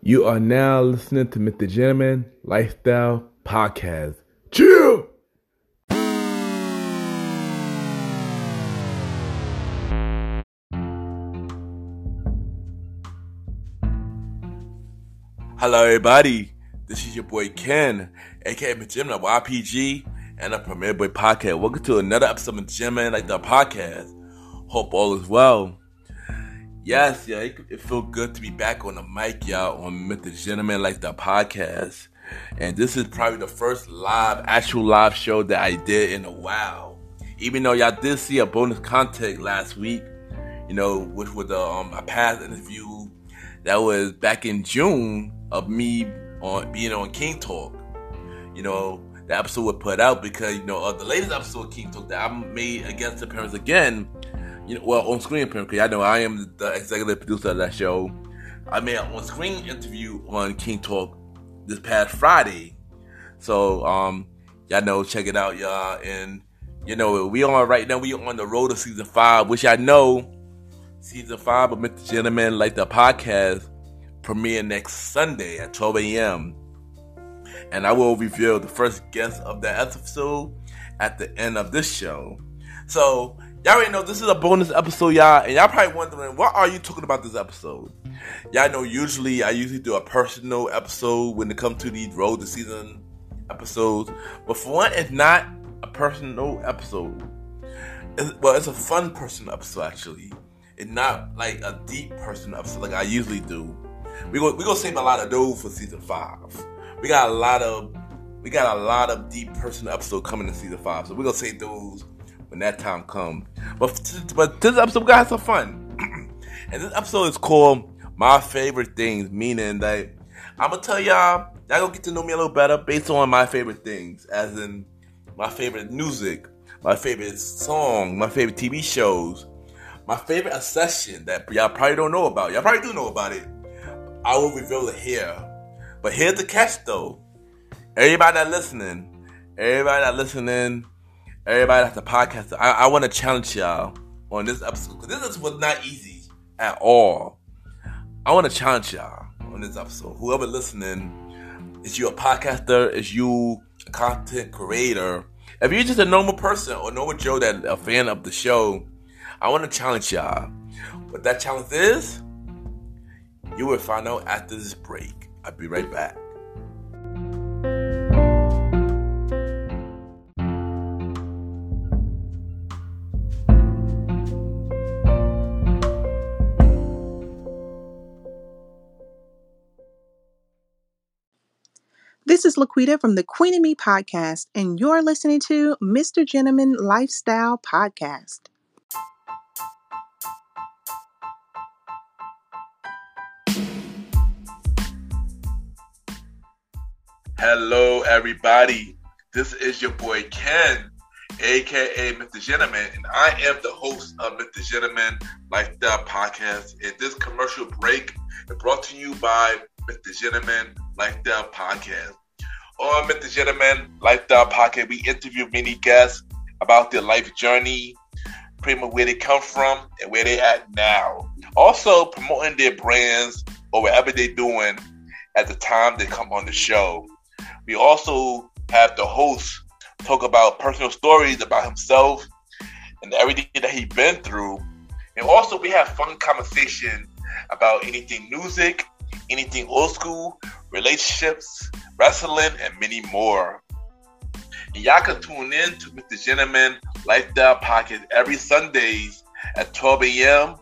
You are now listening to Mr. Gentleman Lifestyle Podcast. Chill! Hello, everybody. This is your boy Ken, aka Mr. Gentleman YPG, and the Premier Boy Podcast. Welcome to another episode of. Gentleman Lifestyle Podcast. Hope all is well. Yes, yeah, it, it feels good to be back on the mic, y'all, on Mr. Gentleman Lifestyle podcast. And this is probably the first live, actual live show that I did in a while. Even though y'all did see a bonus content last week, you know, which was a, um, a past interview that was back in June of me on being on King Talk. You know, the episode was put out because, you know, uh, the latest episode of King Talk that I made against the parents again you know, well, on screen appearance, because I know I am the executive producer of that show. I made an on screen interview on King Talk this past Friday. So, um, y'all know, check it out, y'all. And, you know, we on right now, we are on the road to season five, which I know season five of Mr. Gentleman, Lifestyle podcast, premiere next Sunday at 12 a.m. And I will reveal the first guest of that episode at the end of this show. So, Y'all already know this is a bonus episode, y'all, and y'all probably wondering what are you talking about this episode? Y'all know usually I usually do a personal episode when it comes to these road to season episodes, but for one, it's not a personal episode. It's, well, it's a fun personal episode actually. It's not like a deep personal episode like I usually do. We go we gonna save a lot of those for season five. We got a lot of we got a lot of deep personal episode coming in season five, so we're gonna save those when that time comes. But but this episode we got some fun, and this episode is called "My Favorite Things," meaning that I'm gonna tell y'all y'all gonna get to know me a little better based on my favorite things, as in my favorite music, my favorite song, my favorite TV shows, my favorite obsession that y'all probably don't know about. Y'all probably do know about it. I will reveal it here. But here's the catch though. Everybody that listening, everybody that listening everybody that's a podcast. I, I want to challenge y'all on this episode because this was not easy at all. I want to challenge y'all on this episode. Whoever listening, is you a podcaster? Is you a content creator? If you're just a normal person or normal Joe that a fan of the show, I want to challenge y'all. What that challenge is, you will find out after this break. I'll be right back. Is Laquita from the Queen and Me podcast, and you're listening to Mr. Gentleman Lifestyle Podcast. Hello, everybody. This is your boy Ken, aka Mr. Gentleman, and I am the host of Mr. Gentleman Lifestyle Podcast. And this commercial break is brought to you by Mr. Gentleman Lifestyle Podcast. On Mr. Gentleman Lifestyle Podcast, we interview many guests about their life journey, pretty much where they come from and where they at now. Also promoting their brands or whatever they're doing at the time they come on the show. We also have the host talk about personal stories about himself and everything that he's been through. And also we have fun conversation about anything music, anything old school, relationships, wrestling, and many more. And y'all can tune in to Mr. Gentleman Lifestyle Podcast every Sundays at 12 a.m.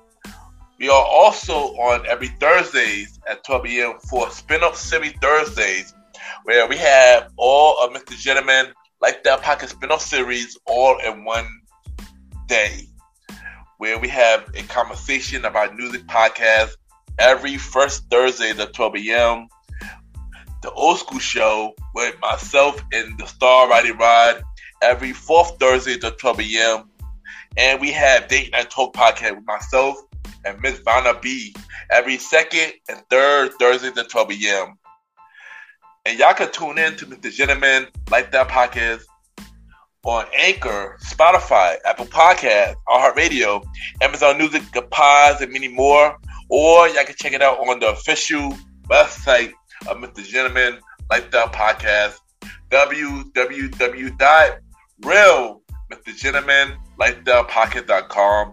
We are also on every Thursdays at 12 a.m. for Spin-Up Thursdays, where we have all of Mr. Gentleman Lifestyle Podcast spin-off series all in one day, where we have a conversation about music podcasts every first Thursday at 12 a.m. The old school show with myself and the Star Riding Rod every fourth Thursday at 12 a.m. And we have Date Night Talk podcast with myself and Miss Vanna B every second and third Thursday at 12 a.m. And y'all can tune in to Mr. Gentleman Lifestyle podcast on Anchor, Spotify, Apple Podcast, iHeartRadio, Amazon Music, the Pods, and many more. Or y'all can check it out on the official website of Mr. Gentleman Lifestyle Podcast, www.realmrgentlemanlifestylepodcast.com,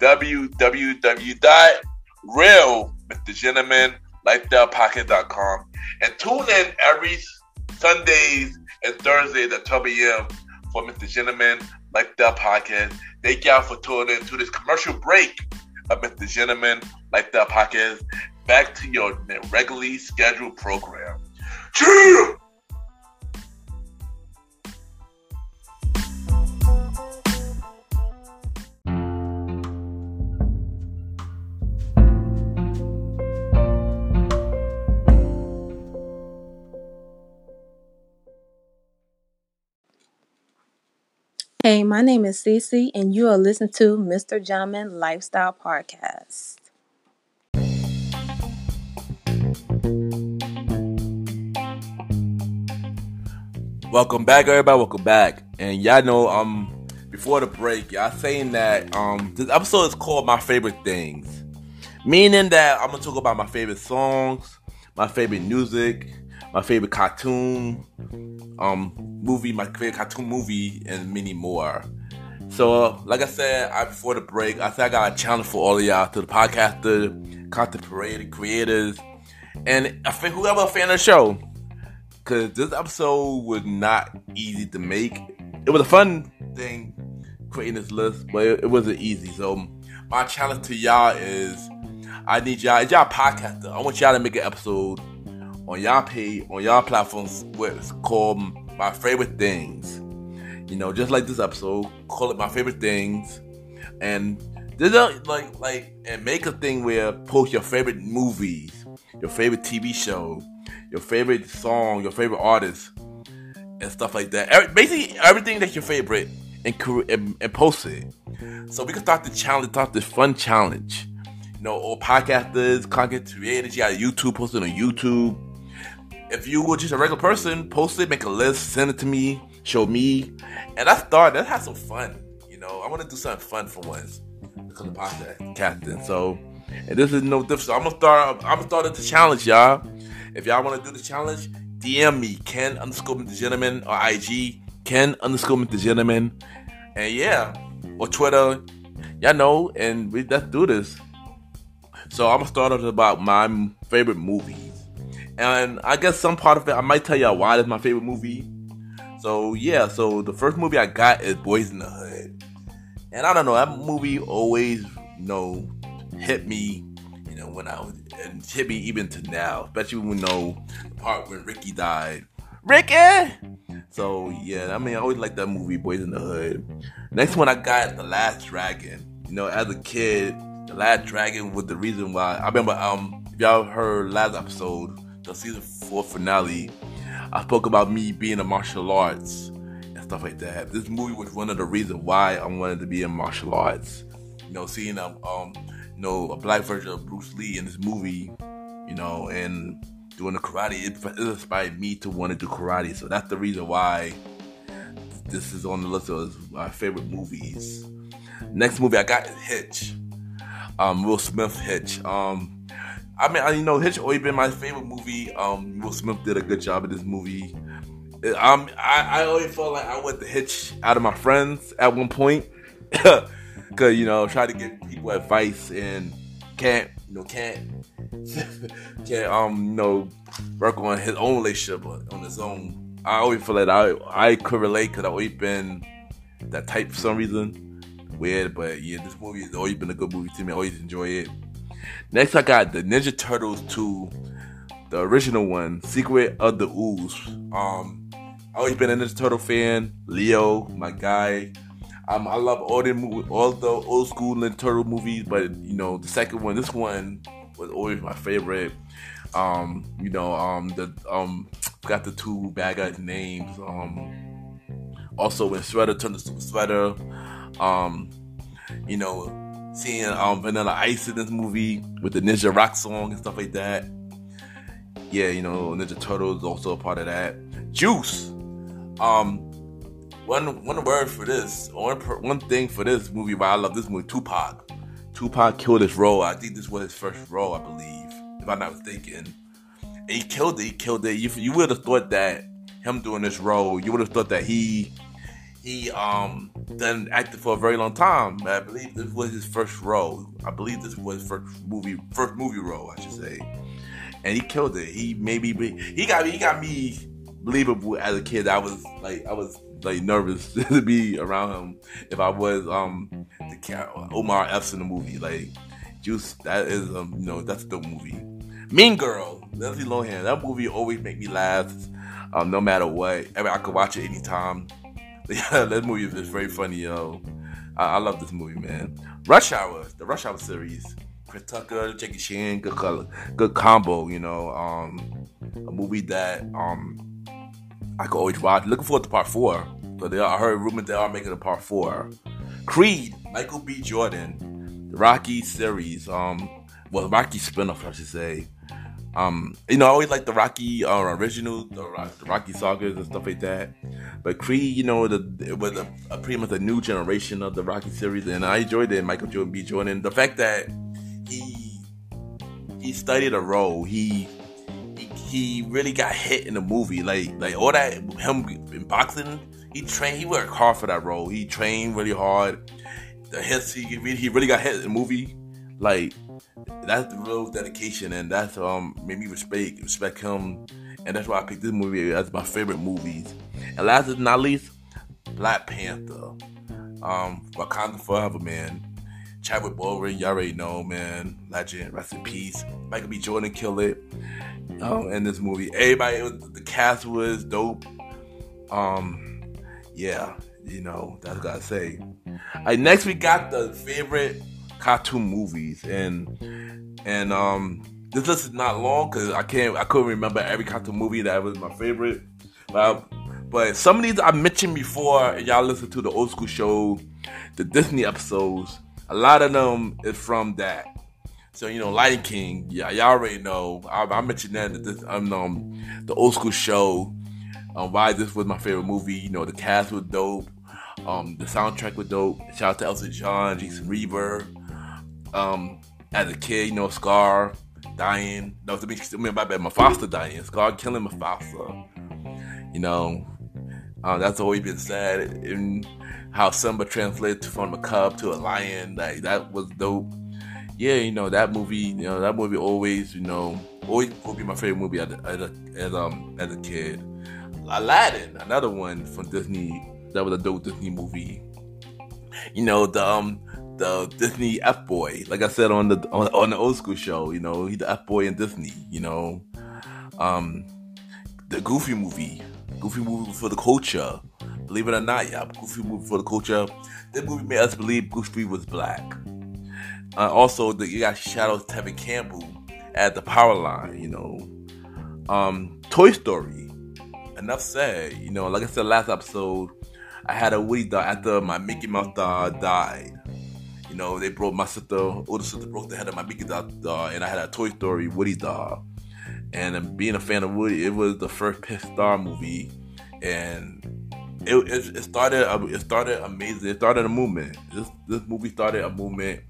www.realmrgentlemanlifestylepodcast.com, and tune in every Sundays and Thursdays at 12 a.m. for Mr. Gentleman Lifestyle Podcast. Thank y'all for tuning in to this commercial break of Mr. Gentleman Lifestyle Podcast. Back to your regularly scheduled program. Cheers! Hey, my name is Cece, and you are listening to Mr. Gentleman Lifestyle Podcast. Welcome back, everybody. Welcome back. And y'all know, um, before the break, y'all saying that um this episode is called My Favorite Things. Meaning that I'm gonna talk about my favorite songs, my favorite music, my favorite cartoon, um, movie, my favorite cartoon movie, and many more. So, like I said, I before the break, I said I got a challenge for all of y'all to the podcaster, content creator, creators, and whoever a fan of the show. Cause this episode was not easy to make. It was a fun thing creating this list, but it, it wasn't easy. So my challenge to y'all is I need y'all, y'all podcaster. I want y'all to make an episode on y'all page, on y'all platforms where it's called My Favorite Things. You know, just like this episode, call it My Favorite Things. And there's a, like, like, and make a thing where post your favorite movies, your favorite TV show, your favorite song, your favorite artist, and stuff like that. Every, basically, everything that's your favorite, and, and, and post it. So we can start the challenge, start this fun challenge. You know, all podcasters, content creators, you got YouTube, post it on YouTube. If you were just a regular person, post it, make a list, send it to me, show me, and I start. Let's have some fun. You know, I want to do something fun for once because of podcast captain. So, and this is no different. I'm gonna start. I'm gonna start the challenge, y'all. If y'all want to do the challenge, DM me Ken underscore Mr. Gentleman or IG Ken underscore Mr. Gentleman, and yeah, or Twitter. Y'all know, and we let's do this. So I'm gonna start off about my favorite movies, and I guess some part of it I might tell y'all why it's my favorite movie. So yeah, so the first movie I got is Boys in the Hood, and I don't know that movie always you know hit me, you know when I was and hit me even to now, especially when you know the part when Ricky died. Ricky. So yeah, I mean I always like that movie Boys in the Hood. Next one I got The Last Dragon. You know, as a kid, The Last Dragon was the reason why I remember um if y'all heard last episode, the season four finale, I spoke about me being a martial arts and stuff like that. This movie was one of the reasons why I wanted to be in martial arts. You know, seeing um, um you know a black version of Bruce Lee in this movie, you know, and doing the karate, it, it inspired me to want to do karate. So that's the reason why this is on the list of my favorite movies. Next movie I got is Hitch. Um, Will Smith Hitch. Um, I mean, I, you know, Hitch always been my favorite movie. Um, Will Smith did a good job in this movie. Um, I, I always felt like I went to Hitch out of my friends at one point, cause you know, try to give people advice and can't, you know, can't, can't, um, you know, work on his own relationship on his own. I always feel like I I could relate because I always been that type for some reason. Weird, but yeah, this movie has always been a good movie to me. I always enjoy it. Next, I got the Ninja Turtles 2, the original one, Secret of the Ooze. Um, I always been a Ninja Turtle fan. Leo, my guy. Um, I love all the all the old school Ninja Turtle movies, but you know the second one, this one was always my favorite. Um, you know, um, the um, got the two bad guys' names. Um, also when Shredder turned to Super Shredder. Um, you know, seeing um Vanilla Ice in this movie with the Ninja Rock song and stuff like that. Yeah, you know, Ninja Turtles also a part of that. Juice. Um, one one word for this, one one thing for this movie. Why I love this movie, Tupac. Tupac killed his role. I think this was his first role, I believe, if I'm not mistaken. he killed it. He killed it. You, you would have thought that him doing this role, you would have thought that he he um done acted for a very long time. I believe this was his first role. I believe this was his first movie first movie role, I should say. And he killed it. He maybe he got me he got me believable as a kid. I was like I was like nervous to be around him if I was um the cat, Omar Epps in the movie. Like Juice, that is um you know that's the movie. Mean Girl, Lindsay Lohan. That movie always make me laugh, um, no matter what. I mean, I could watch it anytime. Yeah, that movie is very funny, yo. I, I, love this movie, man. Rush Hour, the Rush Hour series. Chris Tucker, Jackie Chan, good color, good combo. You know, um, a movie that um I could always watch. Looking forward to part four. But they are, I heard rumors they are making a part four. Creed, Michael B. Jordan, the Rocky series. Um, well, Rocky spinoff, I should say. Um, you know, I always like the Rocky uh, original, the, the, Rocky sagas and stuff like that. But Creed, you know, the, was a, a, pretty much a new generation of the Rocky series, and I enjoyed it. Michael Jordan B. Jordan, the fact that he he studied a role, he he, really got hit in the movie, like like all that him in boxing. He trained, he worked hard for that role. He trained really hard. The hits he he really got hit in the movie, like that's the real dedication, and that's um made me respect respect him, and that's why I picked this movie as my favorite movies. And last but not least, Black Panther, um, Wakanda Forever, man. Chadwick Boseman, y'all already know, man, legend, rest in peace. Michael B. Jordan killed it. Um, in this movie, everybody, was, the cast was dope. Um, yeah, you know, that's gotta say. All right, next we got the favorite cartoon movies, and and um, this list is not long because I can't I couldn't remember every cartoon movie that was my favorite. But but some of these I mentioned before. Y'all listen to the old school show, the Disney episodes. A lot of them is from that. So you know, Lion King. Yeah, y'all already know. I, I mentioned that this um, um the old school show. Um, why this was my favorite movie. You know, the cast was dope. Um, the soundtrack was dope. Shout out to Elton John, Jason Weaver, um, as a kid, you know, Scar dying. No, I mean, my bad, Mufasa dying. Scar killing Mufasa. You know, uh, that's always been said. In how Simba translates from a cub to a lion, like that was dope. Yeah, you know that movie. You know that movie always, you know, always will be my favorite movie as a, as um, as a kid. Aladdin, another one from Disney. That was a dope Disney movie. You know the um the Disney F boy. Like I said on the on, on, the old school show, you know, he's the F boy in Disney. You know, um, the Goofy movie, Goofy movie for the culture. Believe it or not, yeah, Goofy movie for the culture. This movie made us believe Goofy was black. Uh, also, the, you got Shadow Tevin Campbell at the Powerline. You know, um, Toy Story. Enough said. You know, like I said last episode, I had a Woody doll after my Mickey Mouse doll died. You know, they broke my sister, older sister broke the head of my Mickey doll, and I had a Toy Story Woody doll. And being a fan of Woody, it was the first Pixar movie, and it, it, it started it started amazing. It started a movement. This this movie started a movement,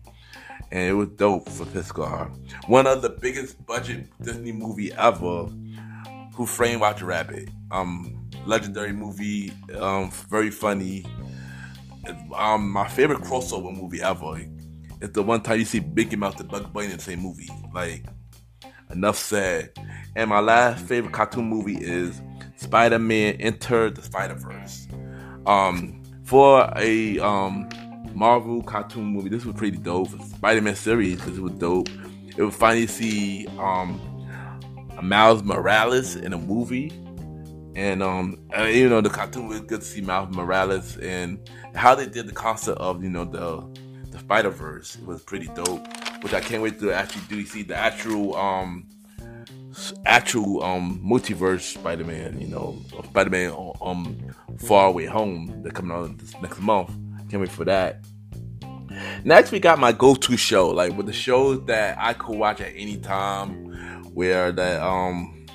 and it was dope for Pixar. One of the biggest budget Disney movie ever. Who Framed Roger Rabbit? Um, legendary movie. Um, very funny um, my favorite crossover movie ever It's the one time you see Mickey Mouse and Bugs Bunny in the same movie. Like, enough said. And my last favorite cartoon movie is Spider-Man Into the Spider-Verse. Um, for a um Marvel cartoon movie, this was pretty dope. Spider-Man series, because it was dope. It was finally see um Miles Morales in a movie and um, uh, you know, the cartoon was good to see Miles Morales and how they did the concept of you know the the Spider Verse was pretty dope. Which I can't wait to actually do see the actual um actual um multiverse Spider Man. You know, Spider Man um Far Away Home that coming out next month. Can't wait for that. Next, we got my go-to show, like with the shows that I could watch at any time, where that um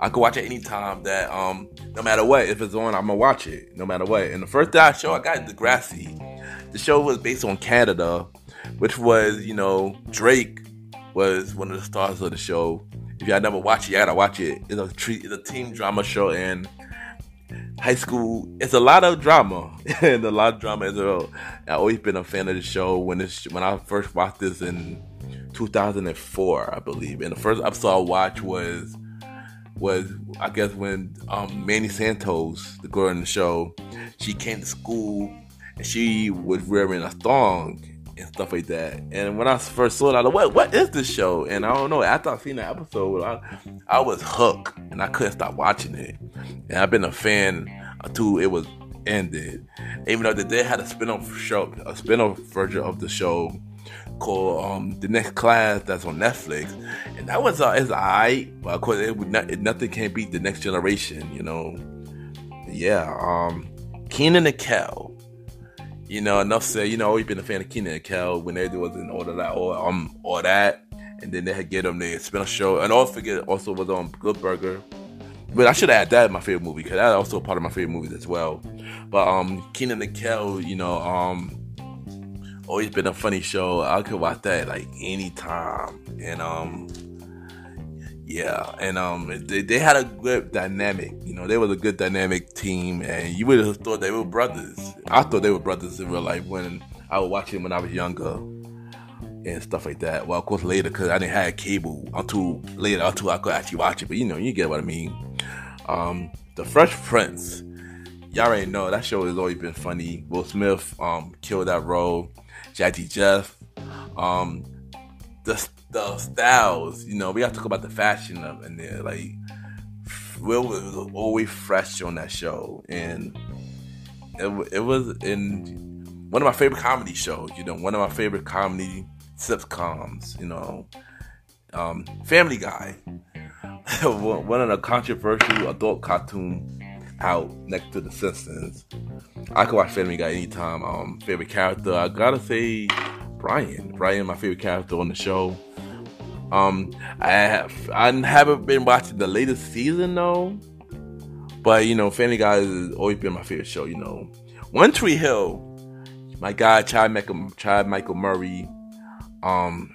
I could watch at any time that um no matter what, if it's on, I'm gonna watch it, no matter what. And the first I show I got Degrassi. The show was based on Canada, which was, you know, Drake was one of the stars of the show. If y'all never watch it, you gotta watch it. It's a treat. It's a team drama show, and high school. It's a lot of drama and a lot of drama as well. I've always been a fan of the show. When this, when I first watched this in 2004, I believe, and the first episode I watched was was I guess when um, Manny Santos, the girl in the show, she came to school and she was wearing a thong and stuff like that. And when I first saw it, I was like, "What? What is this show?" And I don't know. After I seen the episode, I, I was hooked and I couldn't stop watching it. And I've been a fan until it was ended. Even though they did had a spin-off show, a spin-off version of the show called um, the next class that's on Netflix, and that was uh, it's alright, but of course it would not, it, nothing can beat the next generation, you know. Yeah, um, Kenan and Kel. You know, enough said. You know, always been a fan of Kenan and Kel when they was in all of that, or um, all that, and then they had get them the spin-off show, and also forget also was on Good Burger. But I should add that in my favorite movie because that's also part of my favorite movies as well. But um, Kenan and Kel, you know, um, always been a funny show. I could watch that like anytime. And um yeah, and um they, they had a good dynamic. You know, they was a good dynamic team and you would have thought they were brothers. I thought they were brothers in real life when I was watching when I was younger and stuff like that. Well, of course later because I didn't have cable until later until I could actually watch it. But you know, you get what I mean. Um, the Fresh Prince. Y'all already know that show has always been funny. Will Smith um, killed that role. Jazzy Jeff. Um, the the styles, you know, we got to talk about the fashion of in there. Like, Will was always fresh on that show, and it, it was in one of my favorite comedy shows. You know, one of my favorite comedy sitcoms. You know, um, Family Guy, one of the controversial adult cartoon out next to The Simpsons. I could watch Family Guy anytime. Um, favorite character, I gotta say Brian. Brian, my favorite character on the show. Um, I have I haven't been watching the latest season though, but you know, Family Guy has always been my favorite show. You know, One Tree Hill, my guy Chad Michael Chad Michael Murray. Um,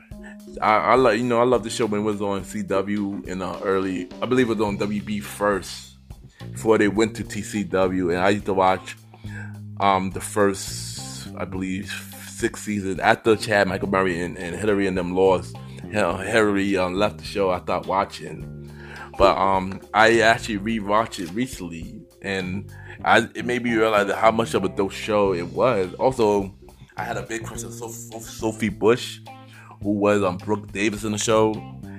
I, I love you know I love the show when it was on CW in the early. I believe it was on WB first before they went to TCW, and I used to watch um, the first, I believe, six seasons after Chad Michael Murray and, and Hilarie and them lost. Hilarie um, left the show. I stopped watching, but um, I actually rewatched it recently, and I, it made me realize how much of a dope show it was. Also, I had a big crush on Sophie Bush, who was on um, Brooke Davis in the show,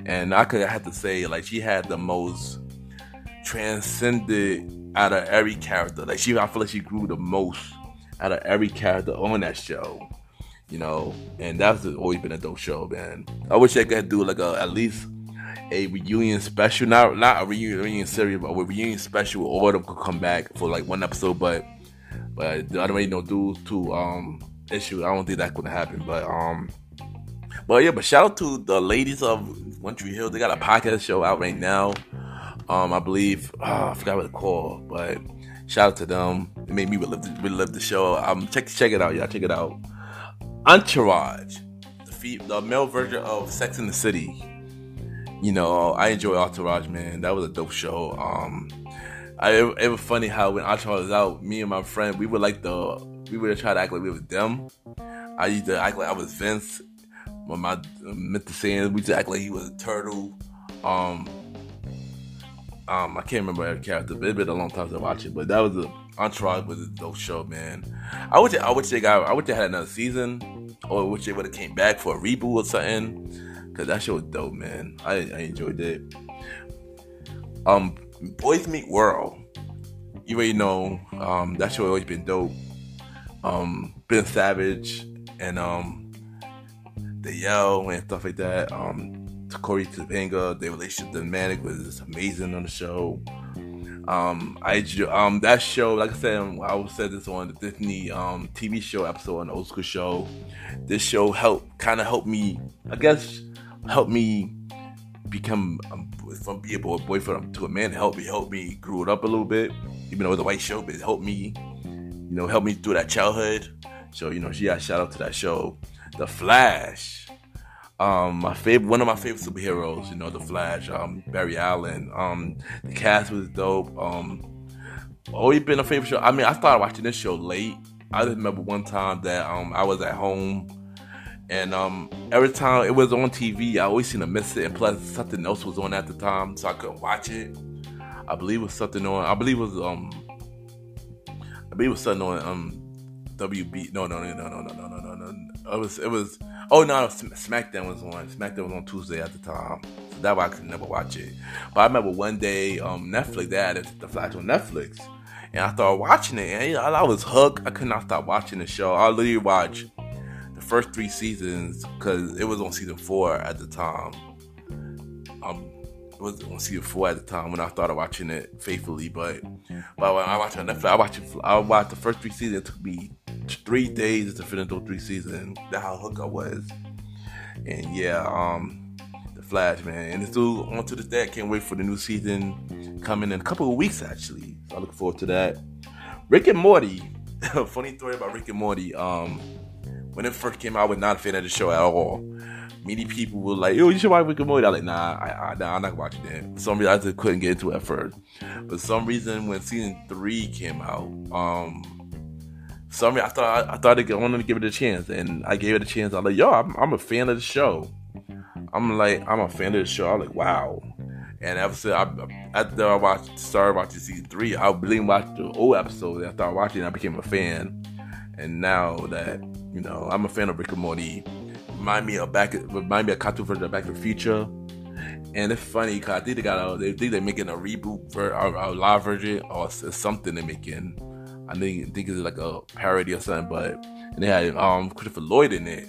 and I could I to say like she had the most transcended out of every character. Like she, I feel like she grew the most out of every character on that show. You know, and that's always been a dope show, man. I wish they could do like a at least a reunion special, not not a reunion, reunion series, but a reunion special. All of them could come back for like one episode, but but I don't really know due to um issue. I don't think that's gonna happen, but um. But yeah, but shout out to the ladies of One Tree Hill. They got a podcast show out right now. Um, I believe oh, I forgot what it's called, but shout out to them. It made me relive the, relive the show. Um, check check it out, y'all. Check it out. Entourage, the the male version of Sex and the City. You know, I enjoy Entourage, man. That was a dope show. Um, I, it, it was funny how when Entourage was out, me and my friend, we were like the we would try to act like we was them. I used to act like I was Vince. When my to say we used to act like he was a turtle. Um, um, I can't remember every character, but it's been a long time since I watched it. But that was a Entourage was a dope show, man. I wish I wish they got I wish they had another season, or I wish they would have came back for a reboot or something. Cause that show was dope, man. I, I enjoyed it. Um, Boy Meets World. You already know um, that show always been dope. Um, Ben Savage and um, the Yell and stuff like that. Um, Cory Topanga, their relationship dynamic was amazing on the show. Um, I um that show, like I said, I said this on the Disney um TV show episode on the Old School Show. This show helped, kind of helped me, I guess, helped me become um, from being a boy, boyfriend to a man. Helped me, helped me grew it up a little bit, even though it was a white show, but it helped me, you know, helped me through that childhood. So you know, yeah, shout out to that show, The Flash. Um, my favorite, one of my favorite superheroes, you know, the Flash, um, Barry Allen. Um, the cast was dope. Um, always been a favorite show. I mean, I started watching this show late. I just remember one time that um I was at home, and um every time it was on TV, I always seemed to miss it. And plus, something else was on at the time, so I couldn't watch it. I believe it was something on. I believe it was um. I believe it was something on um. WB. No, no, no, no, no, no, no, no, no. It was. It was. Oh no, SmackDown was on. SmackDown was on Tuesday at the time. So that why I could never watch it. But I remember one day, um, Netflix they had the Flash on Netflix, and I started watching it, and I was hooked. I could not stop watching the show. I literally watched the first three seasons because it was on season four at the time. Um, was on season four at the time when I started watching it faithfully. But but when I watched it on Netflix, I watched it, I watched the first three seasons. It took me three days to finish those three seasons. That's how hooked I was. And yeah, um, the Flash, man, and it's still on to this day. I can't wait for the new season coming in a couple of weeks actually. So I look forward to that. Rick and Morty. Funny story about Rick and Morty. Um, when it first came out, I was not a fan of the show at all many people were like, "Yo, you should watch Rick and Morty." I was like, "Nah, I, I, nah, I'm not watching that." For some reason, I just couldn't get into it at first. But some reason, when season three came out, um, some I thought I, thought I wanted to give it a chance, and I gave it a chance. I'm like, "Yo, I'm, I'm a fan of the show." I'm like, I'm a fan of the show. I'm like, wow. And after I, after I watched, started watching season three, I really watched the old episode. After I watched it, I became a fan. And now that you know, I'm a fan of Rick and Morty remind me of back remind me of cartoon version of Back to the Future. And it's funny because I think they got a, they think they're making a reboot for a, live version or something they're making. I think think it's like a parody or something, but and they had um Christopher Lloyd in it.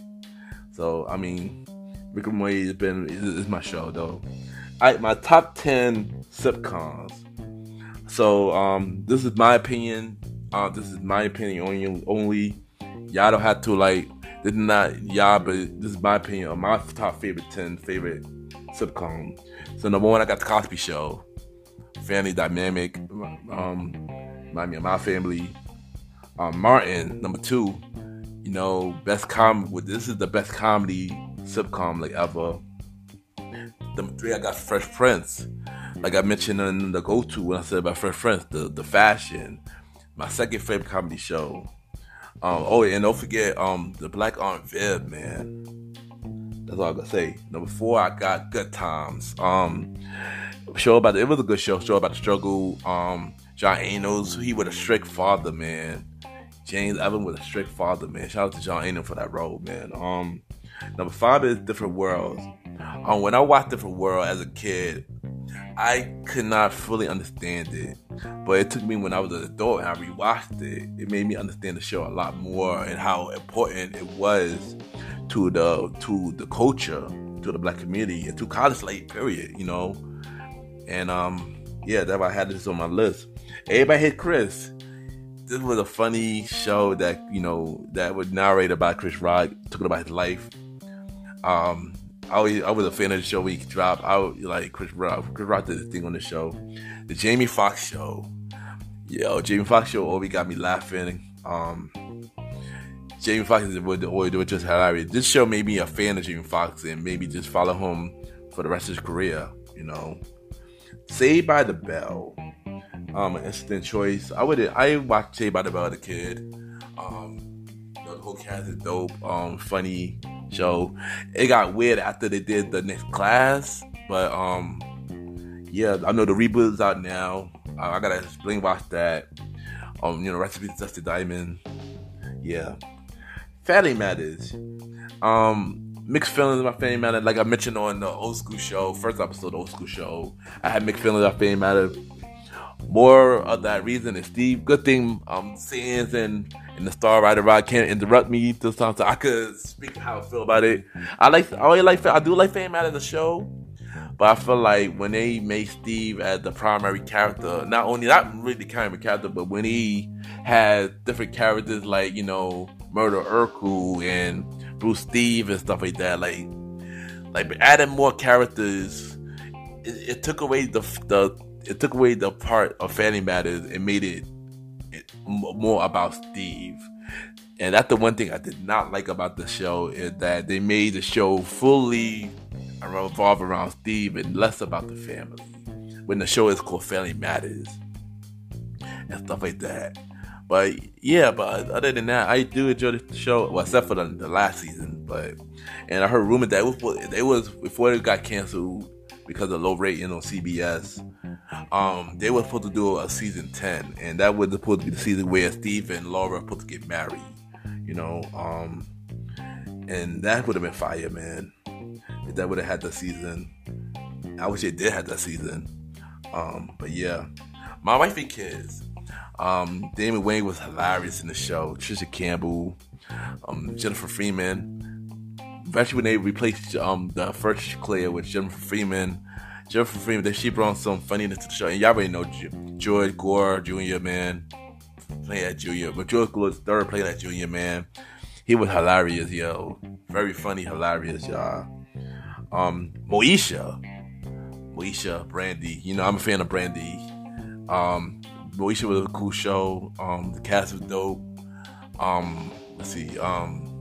So I mean, Rick and Morty has been is, my show though. I my top ten sitcoms. So um this is my opinion. Uh, this is my opinion. Only y'all don't have to like this is not y'all, but this is my opinion on my top favorite 10 favorite sitcom. So number one, I got the Cosby Show. Family dynamic. Um, remind me of my family. Um, Martin, number two. You know, best com. This is the best comedy sitcom like ever. Number three, I got Fresh Prince. Like I mentioned in the go-to when I said about Fresh Prince, the the fashion. My second favorite comedy show. Um, oh, and don't forget um, the Black Aunt Viv, man. That's all I gotta say. Number four, I got Good Times. Um, show about the, it was a good show. Show about the struggle. Um, John Amos, he was a strict father, man. James Evan was a strict father, man. Shout out to John Amos for that role, man. Um, number five is Different Worlds. Um, when I watched Different World as a kid, I could not fully understand it, but it took me when I was an adult and I rewatched it. It made me understand the show a lot more and how important it was to the to the culture, to the black community, and to college life. Period. You know, and um, yeah, that's why I had this on my list. Everybody Hates Chris. This was a funny show that you know that would narrate about Chris Rock, talking about his life. Um, I was, I was a fan of the show when he dropped. I like Chris Rock. Chris Rock did the thing on the show. The Jamie Foxx show. Yo, Jamie Foxx show always got me laughing. Um, Jamie Foxx is always doing just hilarious. This show made me a fan of Jamie Foxx and maybe just follow him for the rest of his career. You know, Saved by the Bell. Um, an instant choice. I would I watched Saved by the Bell as a kid. Um, the cast is dope. Um, funny show. It got weird after they did the next class, but um, yeah, I know the reboot is out now. I, gotta explain watch that. Um, you know, recipes Dustin Diamond. Yeah, Family Matters. Um, mixed feelings about Family Matters. Like I mentioned on the old school show, first episode, old school show, I had mixed feelings about Family Matters. More of that reason is Steve. Good thing um Sands and and the star writer Rod can't interrupt me this time, so I could speak how I feel about it. I like, I really like, I do like Fame out of the show, but I feel like when they made Steve as the primary character, not only not really the primary character, but when he had different characters like you know Myrtle Urkel and Bruce Steve and stuff like that, like like adding more characters, it, it took away the the it took away the part of Family Matters and made it more about Steve. And that's the one thing I did not like about the show is that they made the show fully revolve around Steve and less about the family. When the show is called Family Matters and stuff like that. But yeah, but other than that, I do enjoy the show. Well, except for the, the last season. But and I heard rumors that it was it was before it got canceled because of low rating on CBS. Um, they were supposed to do a season ten, and that was supposed to be the season where Steve and Laura were supposed to get married. You know, um, and that would have been fire, man. If that would have had the season, I wish it did have that season. Um, but yeah, my wife and kids. Um, Damon Wayans was hilarious in the show. Trisha Campbell, um, Jennifer Freeman. Especially when they replaced um, the first Claire with Jennifer Freeman. Jennifer Freeman, that she brought some funniness to the show. And y'all already know George Gore Jr., man. Playing that Junior. But George Gore third playing that Junior, man. He was hilarious, yo. Very funny, hilarious, y'all. Um, Moesha. Moesha, Brandy. You know, I'm a fan of Brandy. Um, Moesha was a cool show. Um, the cast was dope. Um, let's see. Um,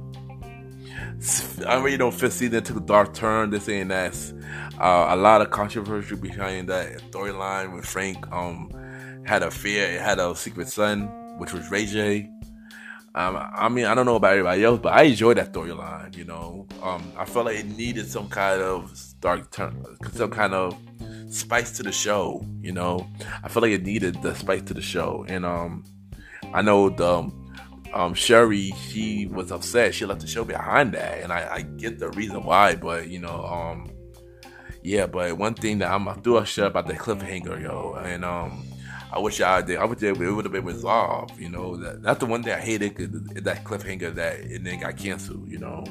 I really know fifth season took a dark turn. This ain't that's uh, a lot of controversy behind that storyline when Frank um had a fear, it had a secret son, which was Ray J. Um, I mean, I don't know about everybody else, but I enjoyed that storyline. You know, um, I felt like it needed some kind of dark turn, some kind of spice to the show. You know, I felt like it needed the spice to the show, and um, I know the um, Sherry she was upset. She left the show behind that, and I, I get the reason why. But you know, um, yeah. But one thing that I'm threw a shit about the cliffhanger, yo, and um. I wish I did. I wish it would have been resolved. You know, that, that's the one thing I hated. That cliffhanger that and then got canceled. You know,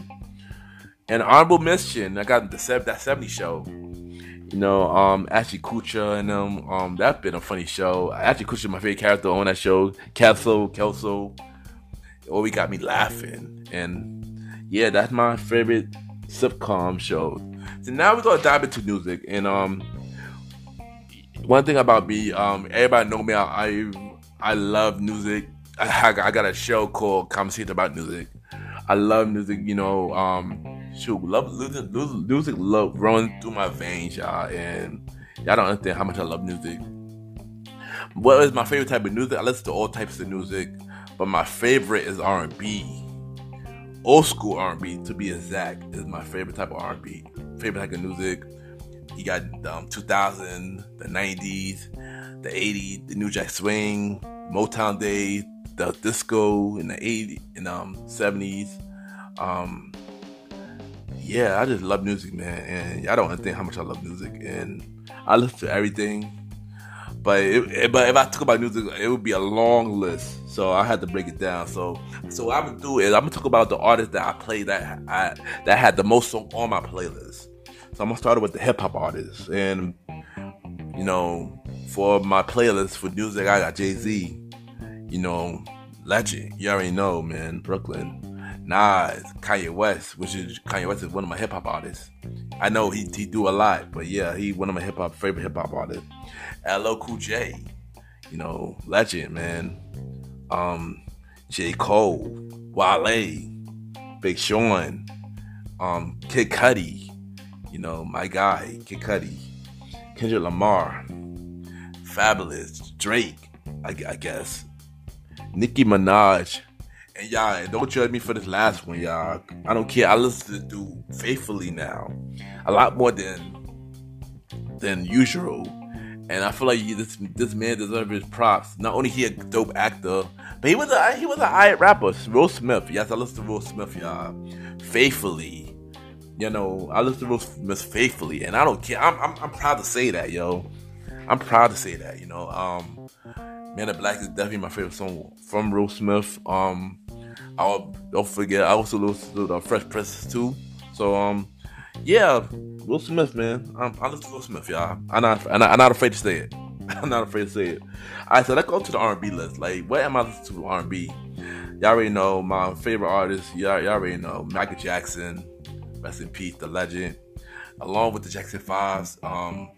and honorable mention, I got the that 70 show. You know, um, Ashton Kutcher and them. Um, that's been a funny show. Ashton Kutcher, my favorite character on that show. Kelso, Kelso. We got me laughing. And yeah, that's my favorite sitcom show. So now we're gonna dive into music. And um, one thing about me, um, everybody know me. I I, love music. I, I got a show called Conversation About Music. I love music. You know, um shoot, love music, music love running through my veins, y'all, and y'all don't understand how much I love music. What is my favorite type of music? I listen to all types of music, but my favorite is R&B. Old school R&B, to be exact, is my favorite type of R&B. Favorite type of music. You got um, 2000, the 90s, the 80s, the New Jack Swing, Motown days, the disco in the 80s, and um 70s. Um, yeah, I just love music, man, and y'all don't understand how much I love music, and I listen to everything. But it, but if I talk about music, it would be a long list, so I had to break it down. So so what I'm gonna do is I'm gonna talk about the artists that I play that I that had the most on, on my playlist. So I'm gonna start with the hip hop artists, and you know, for my playlist for music, I got Jay Z, you know, legend. You already know, man, Brooklyn. Nas, Kanye West, which is Kanye West is one of my hip hop artists. I know he he do a lot, but yeah, he one of my hip hop favorite hip hop artists. LL Cool J, you know, legend man. Um, J Cole, Wale, Big Sean, um, Kid Cudi, you know, my guy Kid Cudi, Kendrick Lamar, Fabolous, Drake, I, I guess, Nicki Minaj. And y'all, don't judge me for this last one, y'all. I don't care. I listen to dude faithfully now, a lot more than than usual. And I feel like this this man deserves his props. Not only he a dope actor, but he was a he was a alright rapper. Will Smith, yes, I listen to Will Smith, y'all, faithfully. You know, I listen to Will Smith faithfully, and I don't care. I'm, I'm I'm proud to say that, yo. I'm proud to say that. You know, um, Man in Black is definitely my favorite song from Will Smith. Um, I don't forget. I also listen to the Fresh Prince too. So um, yeah, Will Smith, man. I listen to Will Smith, y'all. I'm not, I'm not, I'm not afraid to say it. I'm not afraid to say it. All right, so let's go to the R&B list. Like, what am I listening to R&B? Y'all already know my favorite artist. Y'all, y'all already know Michael Jackson. Rest in peace, the legend. Along with the Jackson Fives. Um,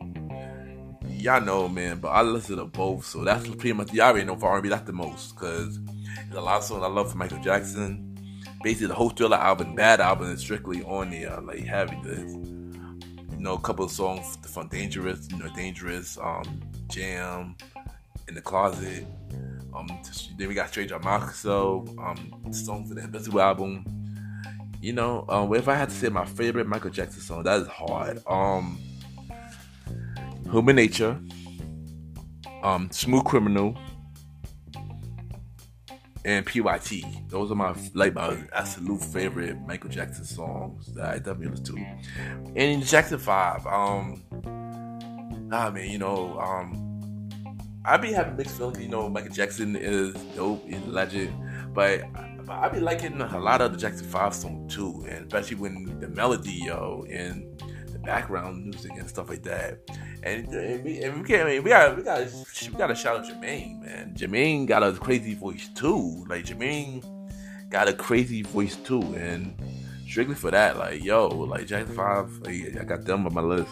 y'all know, man. But I listen to both, so that's pretty much y'all already know for R&B. That's the most, cause There's a lot of songs I love from Michael Jackson. Basically, the whole Thriller album, Bad album, is strictly on there, like heavy this. You know, a couple of songs from Dangerous, you know, Dangerous, um, Jam, In the Closet. Um, then we got Straight Up So, um, songs in the Invincible album. You know, um, if I had to say my favorite Michael Jackson song, that is hard. Um, Human Nature, um, Smooth Criminal, and PYT. Those are my like my absolute favorite Michael Jackson songs that I definitely listen to. And in Jackson Five, um, ah man, you know, um, I be having mixed feelings. You know, Michael Jackson is dope, he's a legend, but I be liking a lot of the Jackson Five songs too, and especially when the melody, yo, and background music and stuff like that. And, and we, and we, can't, we got we got we got to shout out Jermaine, man. Jermaine got a crazy voice too. Like Jermaine got a crazy voice too, and strictly for that, like yo, like Jackson Five, like, I got them on my list.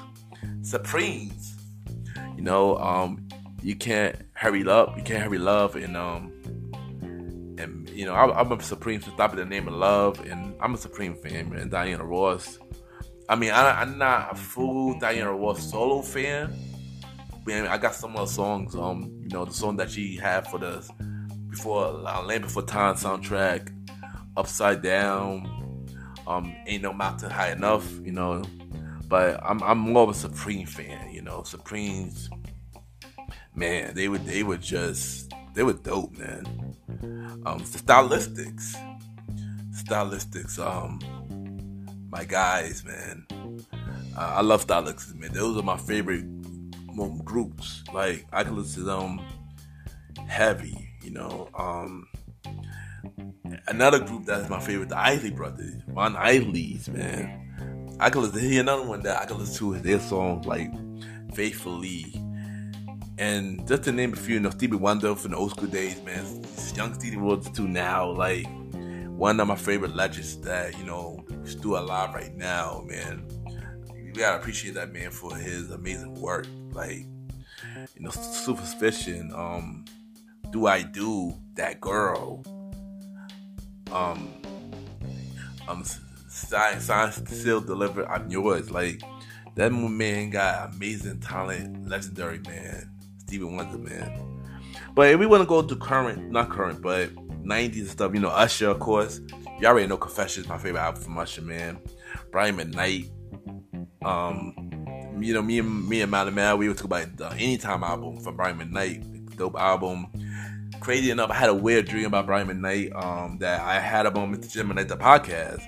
Supremes, you know, um, you can't hurry up, you can't hurry love, and um, and you know, I, am a Supreme to stop at the name of love, and I'm a Supreme fan, man. Diana Ross, I mean, I, am not a full Diana Ross solo fan. Man, I got some of the songs. Um, you know, the song that she had for the before uh, Land Before Time soundtrack, Upside Down. Um, Ain't No Mountain High Enough. You know, but I'm I'm more of a Supreme fan. You know, Supremes. Man, they would they were just they were dope, man. Um, the stylistics, stylistics. Um my guys, man. Uh, I love Stylistics, man. Those are my favorite um, groups. Like I can listen to them heavy, you know. Um, another group that's my favorite, the Isley Brothers, Von Isleys, man. I can listen to another one that I can listen to their songs like Faithfully. And just to name a few, you know, Stevie Wonder from the old school days, man. Young Stevie Wonder too now, like one of my favorite legends that, you know, still alive right now, man. We gotta appreciate that man for his amazing work. Like, you know, superstition. um, Do I Do, That Girl, um, um, Sign, sign Still Delivered, I'm Yours. Like, that man got amazing talent, legendary man, Stevie Wonder, man. But if we want to go to current, not current, but 90s stuff, you know, Usher, of course. Y'all already know Confessions, my favorite album from Usher, man. Brian McKnight. Um, you know, me and me and Mal, we were talking about the Anytime album from Brian McKnight, dope album. Crazy enough, I had a weird dream about Brian McKnight um, that I had on Mr. Jim and the podcast.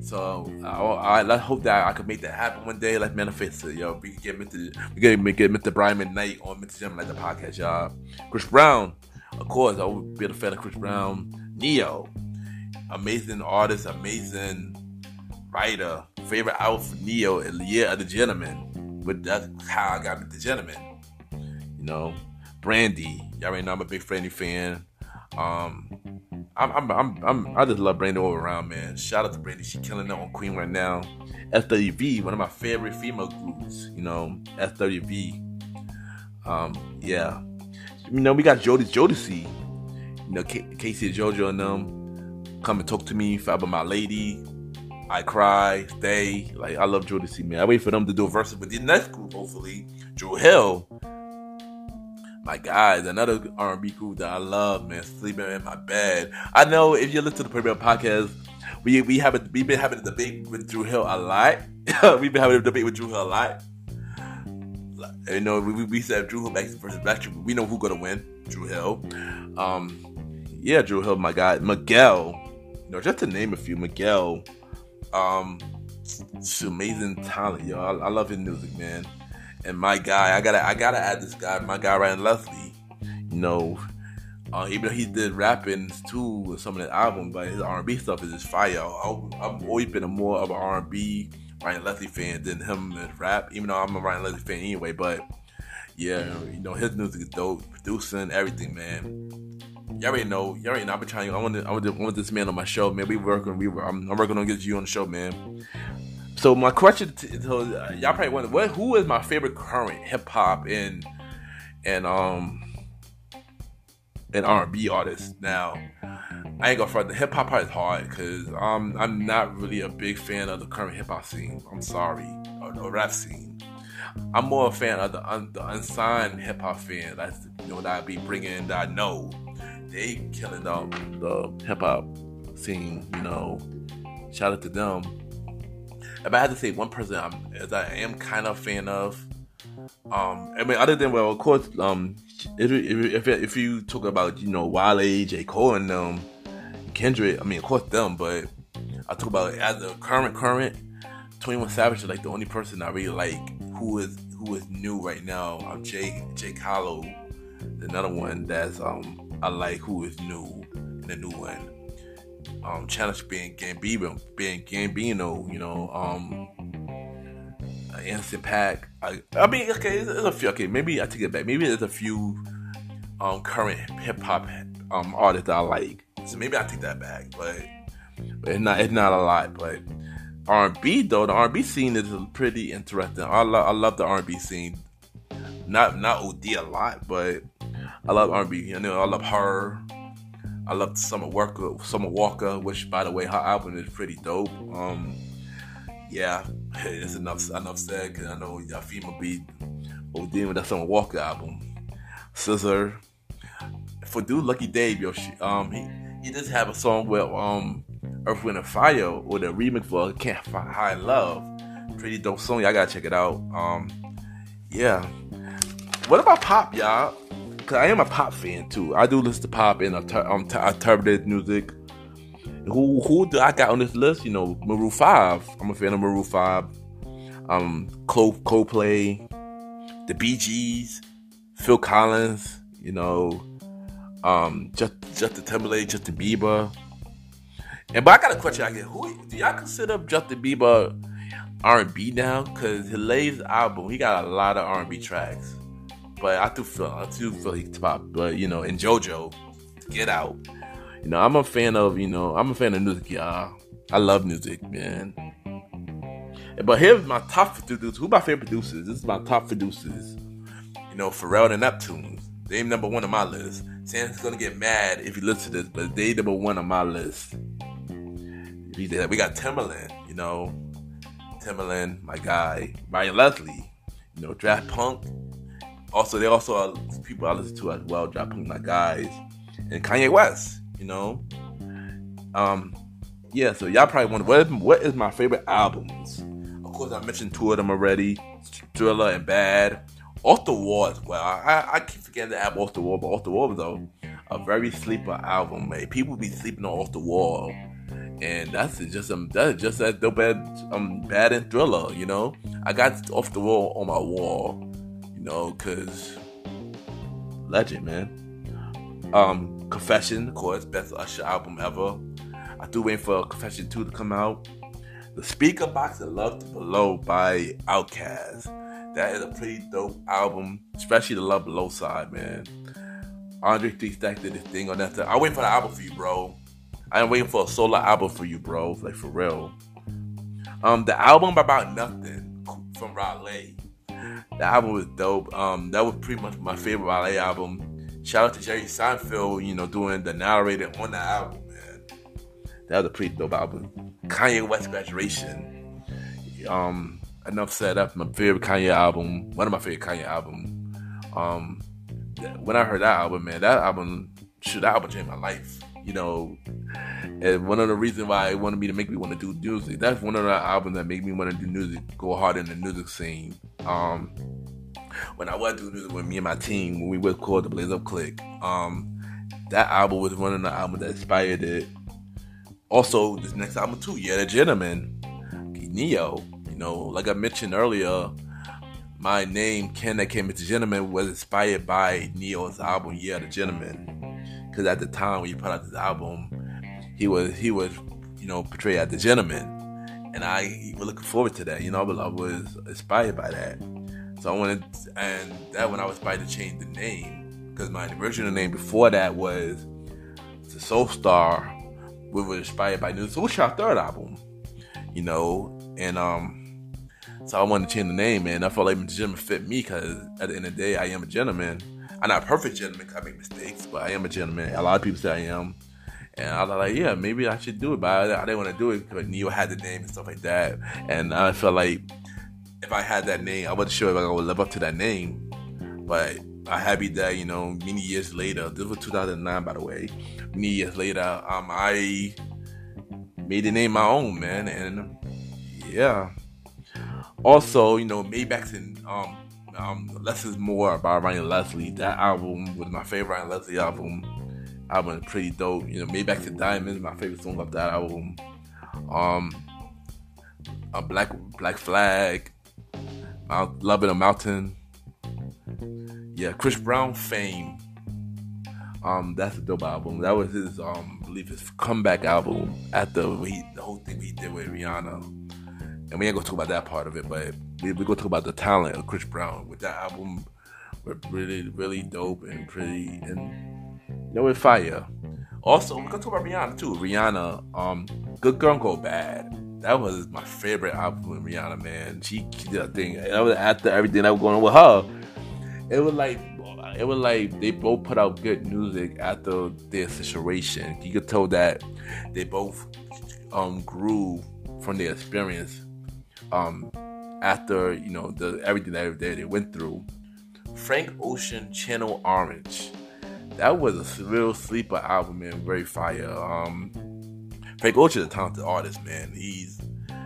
So I, I, hope that I could make that happen one day. Let's manifest it, yo. We can get Mr. We can get Mr. Brian McKnight on Mr. Gentleman Lifestyle podcast, y'all. Chris Brown, of course, I would be a fan of Chris Brown. Ne-Yo, amazing artist, amazing writer. Favorite album for Ne-Yo is Year of the Gentleman. But that's how I got the Gentleman. You know, Brandy. Y'all already know I'm a big Brandy fan. Um, I'm, I'm, I'm, I'm, i just love Brandy all around, man. Shout out to Brandy. She killing it on Queen right now. SWV, one of my favorite female groups. You know, SWV. Um, yeah. You know, we got Jody Jodeci. You know, K- K-Ci JoJo and them come and talk to me about my lady. I cry, stay. Like I love Jodeci, man. I wait for them to do a verse with the next group, hopefully. Dru Hill. My guys, another R&B group that I love, man. Sleeping in my bed. I know if you listen to the Premier Podcast, we we have a, we've been having a debate with Dru Hill a lot. we've been having a debate with Dru Hill a lot. You know, we, we said Dru Hill back versus Black We know who's gonna win. Dru Hill. Um, yeah, Dru Hill, my guy. Miguel. You know, just to name a few. Miguel. Um, it's amazing talent, yo. I, I, love his music, man. And my guy, I gotta, I gotta add this guy, my guy Ryan Leslie. You know, uh, even though he did rapping too with some of the album, but his R&B stuff is just fire. I, I've always been a more of an R&B Ryan Leslie fan than him in rap, even though I'm a Ryan Leslie fan anyway. But yeah, you know his music is dope, producing everything, man. Y'all already know. Y'all already know. I've been trying. I want. I want, I want this man on my show, man. We working. We were. I'm, I'm working on getting you on the show, man. So my question to, to uh, y'all probably wonder, what? Who is my favorite current hip hop and and um and R&B artist. Now, I ain't gonna front. The hip hop part is hard because um, I'm not really a big fan of the current hip hop scene. I'm sorry, or the rap scene. I'm more a fan of the, un, the unsigned hip hop fan. That's you know that I be bringing that I know they killing the the hip hop scene. You know, shout out to them. If I had to say one person I'm, as I am kind of a fan of, um, I mean, other than well, of course, um, if if if you talk about you know Wale, J Cole, and them, Kendrick, I mean, of course them, but I talk about as a current current. Twenty One Savage is like the only person I really like who is who is new right now. Um, Jake Jack Harlow, another one that's um I like who is new and the new one. Um, Childish Gambino, being Gambino, you know, um, uh, Anderson .Paak. I, I mean, okay, there's a few. Okay, maybe I take it back. Maybe there's a few um current hip hop um artists that I like. So maybe I take that back, but but it's not it's not a lot. But R&B though, the R&B scene is pretty interesting. I love I love the R&B scene. Not not OD a lot, but I love R&B. You know, I love her. I love Summer Walker, Summer Walker, which by the way, her album is pretty dope. Um, yeah, it's enough enough said because I know Yafima be OD with that song Walker album. SZA. For dude Lucky Daye, yo, she, um, he he does have a song with um Earth, Wind, and Fire with a remix for Can't Find High Love. Pretty dope song. Y'all gotta check it out. Um, yeah. What about pop, y'all? Cause I am a pop fan too. I do listen to pop and um, alternative music. Who who do I got on this list? You know, Maroon Five. I'm a fan of Maroon Five. Um, Cole, Coldplay, the Gees, Phil Collins. You know, um, just Justin Timberlake, Justin Bieber. And but I got a question I get: Who do y'all consider Justin Bieber R and B now? Cause his latest album, he got a lot of R and B tracks. But I do feel I do feel he's pop. But you know, in JoJo, Get Out. You know, I'm a fan of you know I'm a fan of music, y'all. I love music, man. But here's my top producers. Who my favorite producers? This is my top producers. You know, Pharrell and Neptunes. They number one on my list. Sam's gonna get mad if you listen to this, but they number one on my list. We got Timbaland, you know, Timbaland, my guy, Ryan Leslie, you know, Daft Punk. Also, they also are people I listen to as well. Daft Punk, my guys, and Kanye West, you know. Um, yeah. So y'all probably wonder what is, what is my favorite albums. Of course, I mentioned two of them already: Thriller and Bad. Off the Wall as well. I, I keep forgetting to add Off the Wall, but Off the Wall though, a very sleeper album, man. People be sleeping on Off the Wall and that's just um that's just that dope bad um bad and thriller you know i got off the wall on my wall you know because legend man um confession of course best usher album ever i do wait for confession 2 to come out the Speakerboxxx of love below by outkast that is a pretty dope album especially the love below side man andre 3 Stack did his thing on that i wait for the album for you bro I'm waiting for a solo album for you, bro. Like for real. Um, the album about nothing from Wale. The album was dope. Um, that was pretty much my favorite Wale album. Shout out to Jerry Seinfeld, you know, doing the narrator on the album, man. That was a pretty dope album. Kanye West graduation. Um, enough said. That's my favorite Kanye album. One of my favorite Kanye album. Um, when I heard that album, man, that album, shoot, that album changed my life you know, and one of the reasons why it wanted me to make me want to do music. That's one of the albums that made me want to do music, go hard in the music scene. Um, when I was doing music with me and my team, when we were called the Blaze Up Click, um, that album was one of the albums that inspired it. Also, this next album too, Year of the Gentleman, Ne-Yo. You know, like I mentioned earlier, my name Ken that came into Gentleman was inspired by Ne-Yo's album Year of the Gentleman because at the time when he put out this album, he was he was you know portrayed as the gentleman, and I was looking forward to that. You know, I was inspired by that. So I wanted, and that when I was inspired to change the name because my original name before that was the Soul Star, which was inspired by New Soul Shot third album. You know, and um. So I wanted to change the name, and I felt like the gentleman fit me because at the end of the day, I am a gentleman. I'm not a perfect gentleman because I make mistakes, but I am a gentleman. A lot of people say I am. And I was like, yeah, maybe I should do it, but I, I didn't want to do it because Ne-Yo had the name and stuff like that. And I felt like if I had that name, I wasn't sure if I would live up to that name. But I happy that, you know, many years later, this was 2009, by the way, many years later, um, I made the name my own, man. And yeah. Also, you know, Maybach's in um, um, Les is More by Ryan Leslie. That album was my favorite Ryan Leslie album. Album pretty dope. You know, Maybach's and Diamonds, my favorite song off that album. Um, a Black Black Flag, Mount, Love in a Mountain. Yeah, Chris Brown Fame. Um, that's a dope album. That was his um, I believe his comeback album after he, the whole thing he did with Rihanna. And we ain't gonna talk about that part of it, but we we gonna talk about the talent of Chris Brown with that album. Were really really dope and pretty and you know with fire. Also, we're gonna talk about Rihanna too. Rihanna, um, Good Girl Go Bad. That was my favorite album with Rihanna, man. She did a thing. That was after everything that was going on with her. It was like it was like they both put out good music after their situation. You could tell that they both um grew from their experience um after you know the everything that they, they went through. Frank Ocean Channel Orange. That was a real sleeper album and very fire. Um Frank Ocean is a talented artist, man. He's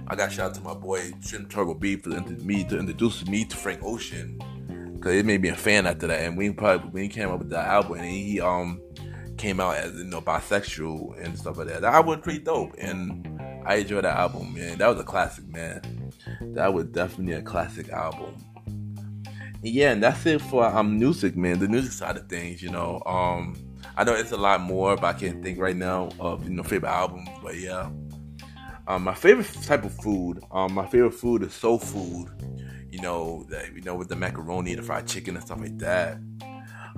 I got shout out to my boy Trim Turbo B for me to introduce me to Frank Ocean because it made me a fan after that. And we probably when he came up with that album, and he um came out as you know bisexual and stuff like that. That album was pretty dope, and I enjoyed that album, man. That was a classic, man. That was definitely a classic album. And yeah, and that's it for um music, man. The music side of things, you know. Um, I know it's a lot more, but I can't think right now of you know favorite albums. But yeah, um, my favorite type of food, um, my favorite food is soul food you know, that you know with the macaroni, the fried chicken, and stuff like that.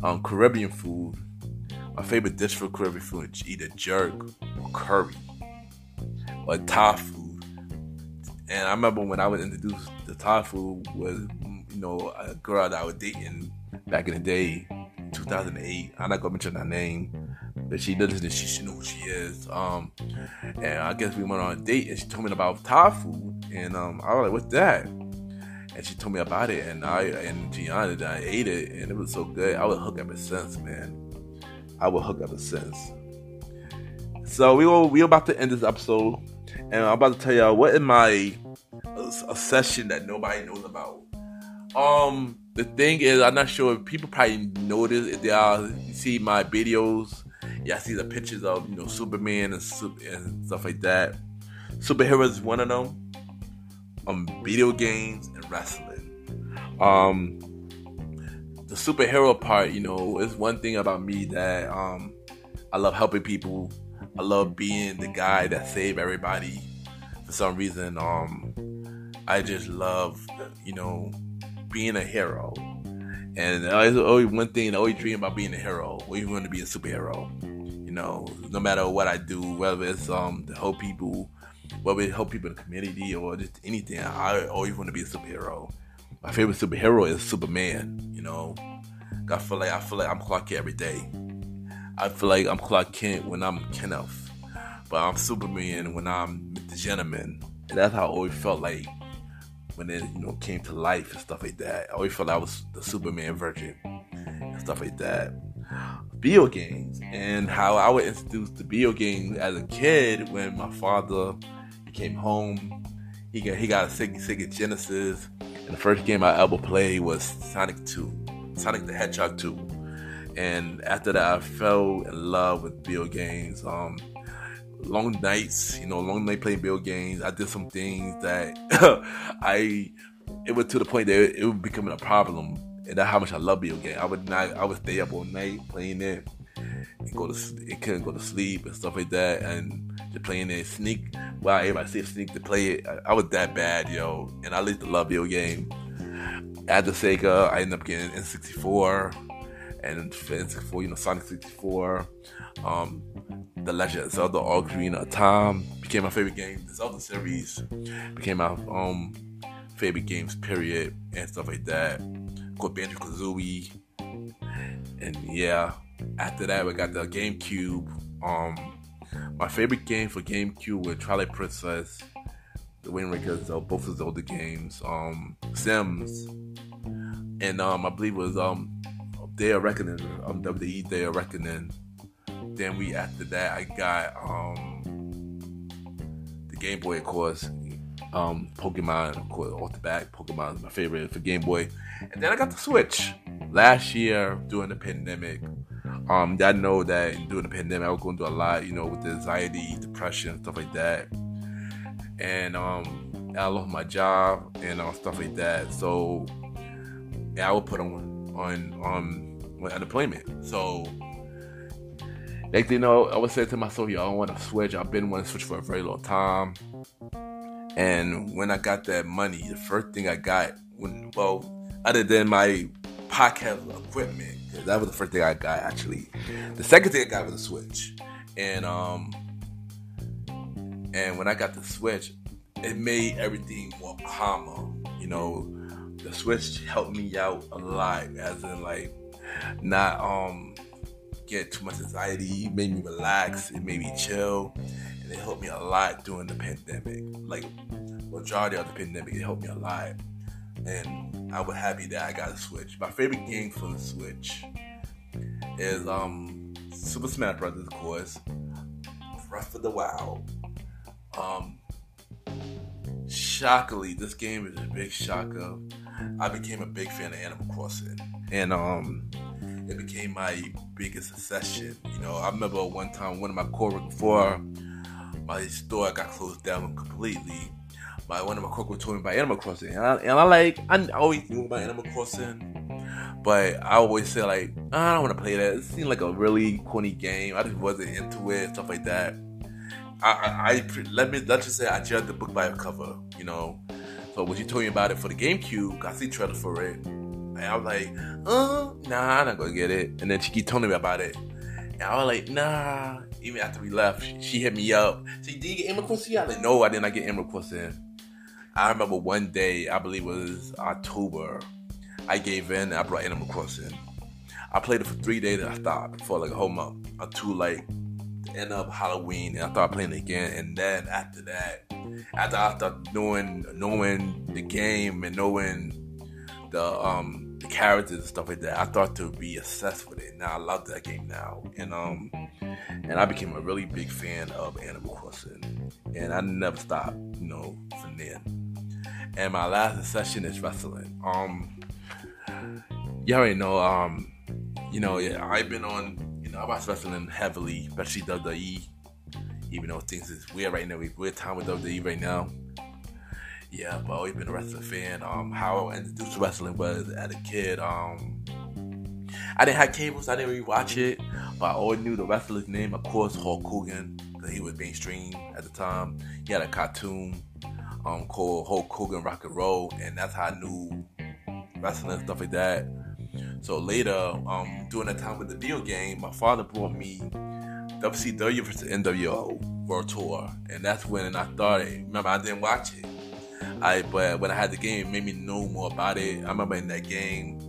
Um, Caribbean food. My favorite dish for Caribbean food is either jerk or curry or Thai food. And I remember when I was introduced to Thai food was you know a girl that I was dating back in the day, 2008. I'm not gonna mention her name, but she does this. She should know who she is. Um, and I guess we went on a date, and she told me about Thai food, and um, I was like, "What's that?" and she told me about it, and I and Gianna, I ate it, and it was so good. I would hook ever since, man. I would hook ever since. So we will we about to end this episode, and I'm about to tell y'all what in my a session that nobody knows about. Um, the thing is, I'm not sure if people probably notice if they all see my videos. Yeah, I see the pictures of you know Superman and, and stuff like that. Superheroes is one of them. Um, video games and wrestling. Um, the superhero part, you know, is one thing about me that um, I love helping people. I love being the guy that save everybody. For some reason, um, I just love, you know, being a hero. And always, always one thing, I always dream about being a hero. Always want to be a superhero. You know, no matter what I do, whether it's um to help people whether it help people in the community or just anything. I always want to be a superhero. My favorite superhero is Superman. You know, I feel like I feel like I'm Clark Kent every day. I feel like I'm Clark Kent when I'm Kenneth, but I'm Superman when I'm the gentleman. And that's how I always felt like when it you know came to life and stuff like that. I always felt I was the Superman virgin and stuff like that. Video games and how I was introduced to video games as a kid when my father came home. He got he got a Sega, Sega Genesis, and the first game I ever played was Sonic 2, Sonic the Hedgehog 2. And after that, I fell in love with video games. Um, long nights, you know, long night playing video games. I did some things that I it was to the point that it was becoming a problem. And that's how much I love video games. I would not, I would stay up all night playing it, and go to, it couldn't go to sleep and stuff like that, and just playing it, sneak wow, everybody see sneak to play it. I, I, was that bad, yo, and I used to love video game. At the Sega, I ended up getting N64 and N64, you know, Sonic 64. Um, the Legend of Zelda Ocarina of Time became my favorite game. The Zelda series became my um favorite games, period, and stuff like that. Course, Banjo Kazooie. and yeah, after that we got the GameCube. Um, my favorite game for GameCube was Twilight Princess, The Wind Waker, both of Zelda games. Um, Sims, and um, I believe it was um, Day of Reckoning, um, WWE Day of Reckoning. Then we after that I got um the Game Boy, of course. Um, Pokemon, of course, off the back. Pokemon is my favorite for Game Boy. And then I got the Switch last year during the pandemic. Um, I know that during the pandemic I was going through a lot, you know, with the anxiety, depression, stuff like that. And um, I lost my job and uh, stuff like that. So I would put on on um unemployment. So next thing you know, I was saying to myself, yo, I want to switch. I've been wanting to switch for a very long time. And when I got that money, the first thing I got, when well, other than my podcast equipment, that was the first thing I got actually. The second thing I got was a Switch, and um, and when I got the Switch, it made everything more calmer. You know, the Switch helped me out a lot, as in like not um get too much anxiety. It made me relax. It made me chill and it helped me a lot during the pandemic. Like majority of the pandemic, it helped me a lot, and I was happy that I got a Switch. My favorite game for the Switch is um Super Smash Brothers, of course, Breath of the Wild. Um, shockingly, this game is a big shocker. I became a big fan of Animal Crossing, and um, it became my biggest obsession. You know, I remember one time one of my core before my store got closed down completely. My one of my coworkers told me about Animal Crossing, and I, and I like I always knew about Animal Crossing, but I always say like I don't want to play that. It seemed like a really corny game. I just wasn't into it, stuff like that. I, I, I let me let's just say I judged the book by a cover, you know. So when you told me about it for the GameCube, I see trailer for it, and I was like, uh, nah, I'm not gonna get it. And then she keep telling me about it, and I was like, nah. Even after we left, she, she hit me up. She did you get Animal Crossing? I was like, no, I did not get Animal Crossing. I remember one day, I believe it was October, I gave in and I brought Animal Crossing. I played it for three days and I stopped for like a whole month until like end of Halloween and I started playing it again. And then after that, after I started knowing knowing the game and knowing the um the characters and stuff like that, I thought to be obsessed with it. Now I love that game now. And um and I became a really big fan of Animal Crossing. And I never stopped, you know, from then and my last session is wrestling. Um, you already know. Um, you know, yeah, I've been on. You know, I watch wrestling heavily, especially WWE. Even though things is weird right now, we weird time with WWE right now. Yeah, I've always been a wrestling fan. Um, how I introduced wrestling was as a kid. Um, I didn't have cables, I didn't really watch it, but I always knew the wrestler's name. Of course, Hulk Hogan, because he was mainstream at the time. He had a cartoon um, called Hulk Hogan Rock and Roll, and that's how I knew wrestling and stuff like that. So later, um, during that time with the video game, my father brought me WCW versus NWO World Tour, and that's when I started. Remember, I didn't watch it. I but when I had the game, it made me know more about it. I remember in that game,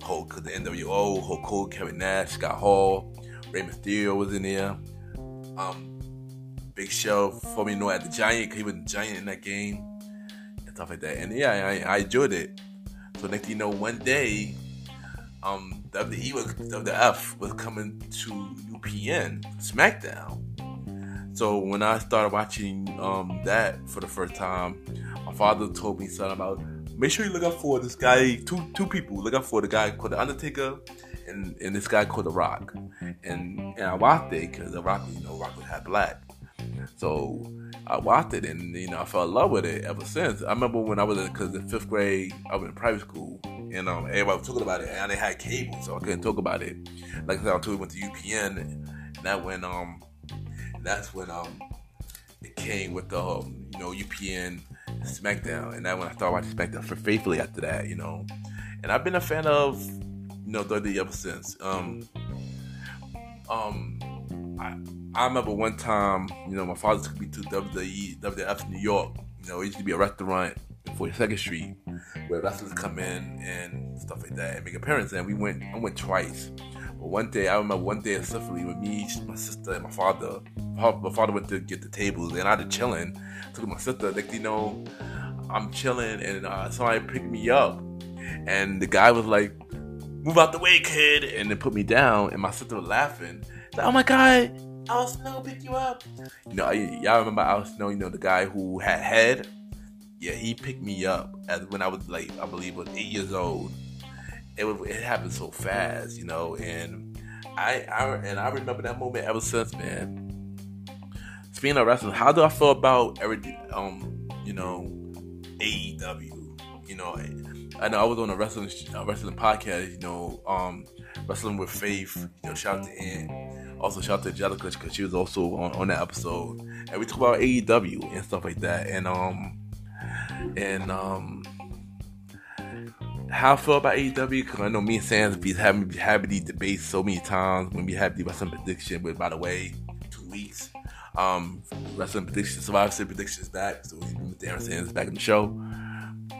Hulk, the NWO, Hulk Hogan, Kevin Nash, Scott Hall, Rey Mysterio was in there. Um, Big Show for me, know, at the Giant, he was the Giant in that game and stuff like that. And yeah, I, I enjoyed it. So next you know, one day, um, WWE was WF was coming to UPN SmackDown. So when I started watching um, that for the first time, father told me something about make sure you look out for this guy. Two two people look out for the guy called the Undertaker and, and this guy called the Rock. And and I watched it because the Rock, you know, Rock was half black. So I watched it and you know I fell in love with it ever since. I remember when I was in because in fifth grade I was in private school and um, everybody was talking about it and I didn't have cable so I couldn't talk about it. Like I said, until we went to UPN and that when um that's when um it came with the um, you know UPN SmackDown and that when I started watching SmackDown for faithfully after that you know and I've been a fan of you know WWE ever since. Um um I, I remember one time, you know, my father took me to WWE, WWF New York. You know, it used to be a restaurant in 42nd Street where wrestlers come in and stuff like that and make appearances. And we went, I went twice. But one day, I remember one day specifically with me, my sister, and my father. My father went to get the tables, and I was chilling. Took my sister, like you know, I'm chilling, and uh, somebody picked me up, and the guy was like, "Move out the way, kid," and then put me down, and my sister was laughing. Like, oh my god, Al Snow pick you up. You know, y'all remember Al Snow? You know, the guy who had head. Yeah, he picked me up as when I was like, I believe, was eight years old. It it happened so fast, you know, and I, I and I remember that moment ever since, man. Speaking of wrestling, how do I feel about everything? Um, you know, AEW. You know, I know I was on a wrestling wrestling podcast. You know, um, wrestling with Faith. You know, shout out to Ann also, shout out to Angelica because she was also on, on that episode, and we talk about AEW and stuff like that, and um, and um, how I feel about AEW because I know me and Sam be been having these debates so many times when we have the wrestling prediction. But by the way, two weeks, um, wrestling prediction, Survivor Series predictions back, so Darren Sands back in the show.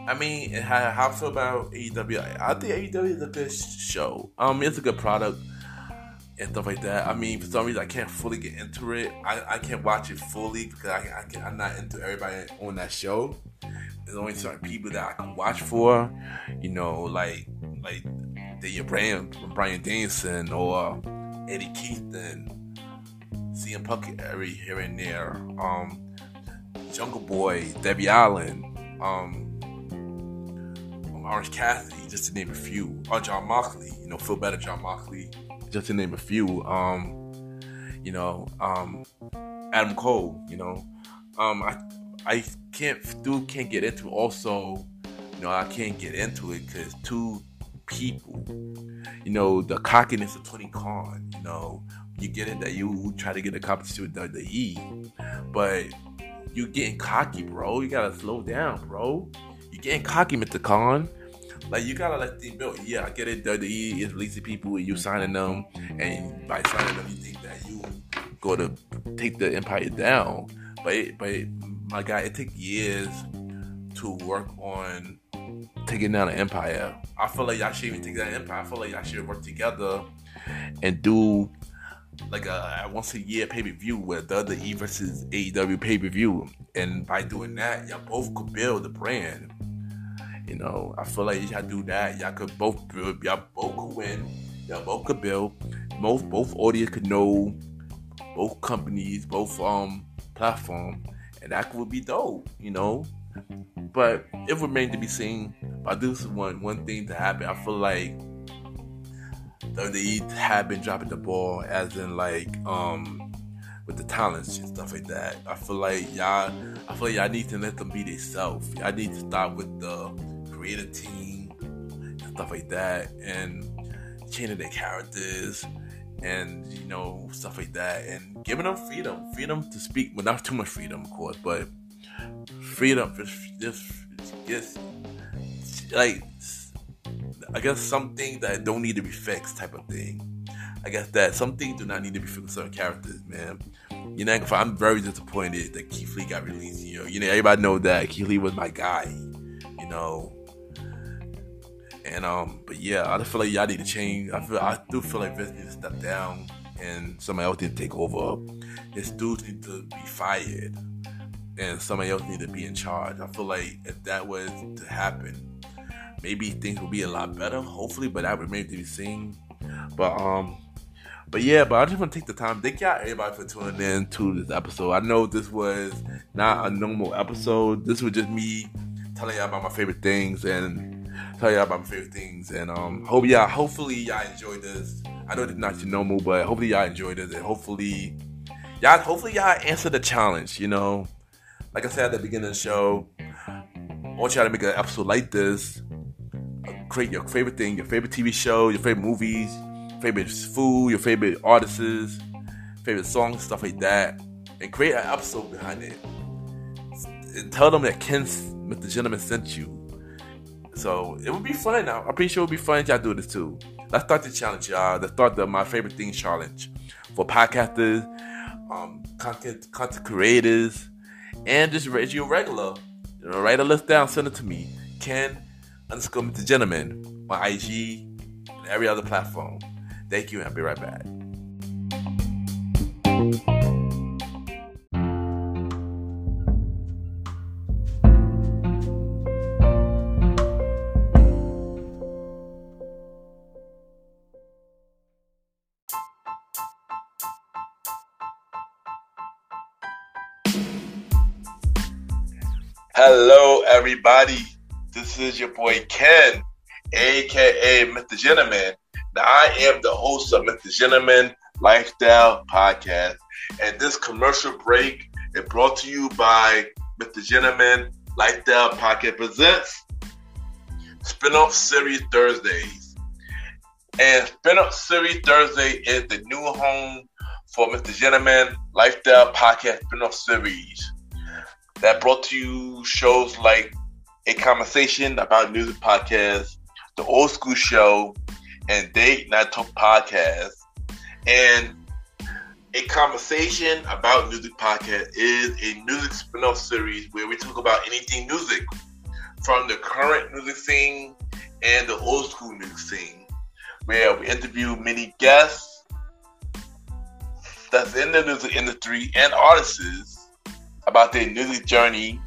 I mean, how, how I feel about AEW? I think AEW is a good show. Um, it's a good product and stuff like that. I mean, for some reason, I can't fully get into it. I, I can't watch it fully because I, I can, I'm not into everybody on that show. There's only certain people that I can watch for, you know, like like Daniel Bryan, Brian Danielson or Eddie Kingston, CM Punk every here and there, um, Jungle Boy, Darby Allin, um, Orange Cassidy, just to name a few, or Jon Moxley, you know, feel better, Jon Moxley just to name a few. Um, you know, um, Adam Cole. You know, um, I I can't do can't get into. Also, you know, I can't get into it because two people. You know, the cockiness of Tony Khan. You know, you get it that you try to get a competition with WWE, but you getting cocky, bro. You gotta slow down, bro. You getting cocky, Mr. Khan. Like you gotta let things build. Yeah, I get it. WWE is releasing people and you signing them, and by signing them, you think that you go to take the empire down. But it, but it, my guy, it takes years to work on taking down an empire. I feel like y'all should even take that empire. I feel like y'all should work together and do like a, once a year pay per view with the other E versus AEW pay per view. And by doing that, y'all both could build the brand. You know, I feel like y'all do that. Y'all could both build, y'all both could win. Y'all both could build. Both both audience could know both companies, both um platform, and that would be dope, you know. But it remains to be seen. But this is one one thing to happen. I feel like WWE have been dropping the ball, as in like um with the talents and stuff like that. I feel like y'all, I feel like y'all need to let them be themselves. Y'all need to start with the creative team and stuff like that, and changing their characters and you know stuff like that, and giving them freedom, freedom to speak, but not too much freedom, of course, but freedom, just just just like I guess something that don't need to be fixed, type of thing. I guess that some things do not need to be fixed certain characters, man. You know, I'm very disappointed that Keith Lee got released. You know, you know, everybody know that Keith Lee was my guy. You know, and um, but yeah, I just feel like y'all need to change. I feel I do feel like Vince needs to step down and somebody else need to take over. His dudes need to be fired and somebody else need to be in charge. I feel like if that was to happen, maybe things will be a lot better. Hopefully, but that remains to be seen. But um, but yeah, but I just want to take the time. Thank y'all everybody for tuning in to this episode. I know this was not a normal episode. This was just me telling y'all about my favorite things and tell y'all about my favorite things. And um, hope y'all, hopefully y'all enjoyed this. I know it's not your normal, but hopefully y'all enjoyed it, and hopefully y'all, hopefully y'all answer the challenge. You know, like I said at the beginning of the show, I want y'all to make an episode like this. Create your favorite thing, your favorite TV show, your favorite movies, favorite food, your favorite artists, favorite songs, stuff like that, and create an episode behind it. And tell them that Ken, Mr. Gentleman, sent you so it would be fun. Now. I'm pretty sure it would be fun if y'all do this too. Let's start the challenge, y'all. Let's start the My Favorite thing challenge for podcasters, um, content content creators, and just radio regular. You know, write a list down, send it to me. Ken underscore Mr. Gentleman on IG and every other platform. Thank you, and I'll be right back. Everybody. This is your boy Ken, aka Mr. Gentleman. Now, I am the host of Mr. Gentleman Lifestyle Podcast, and this commercial break is brought to you by Mr. Gentleman Lifestyle Podcast presents Spinoff Series Thursdays. And Spinoff Series Thursday is the new home for Mr. Gentleman Lifestyle Podcast Spinoff Series that brought to you shows like A Conversation About Music Podcast, The Old School Show, and Date Night Talk Podcast. And A Conversation About Music Podcast is a music spin-off series where we talk about anything music from the current music scene and the old school music scene, where we interview many guests that's in the music industry and artists about their music journey.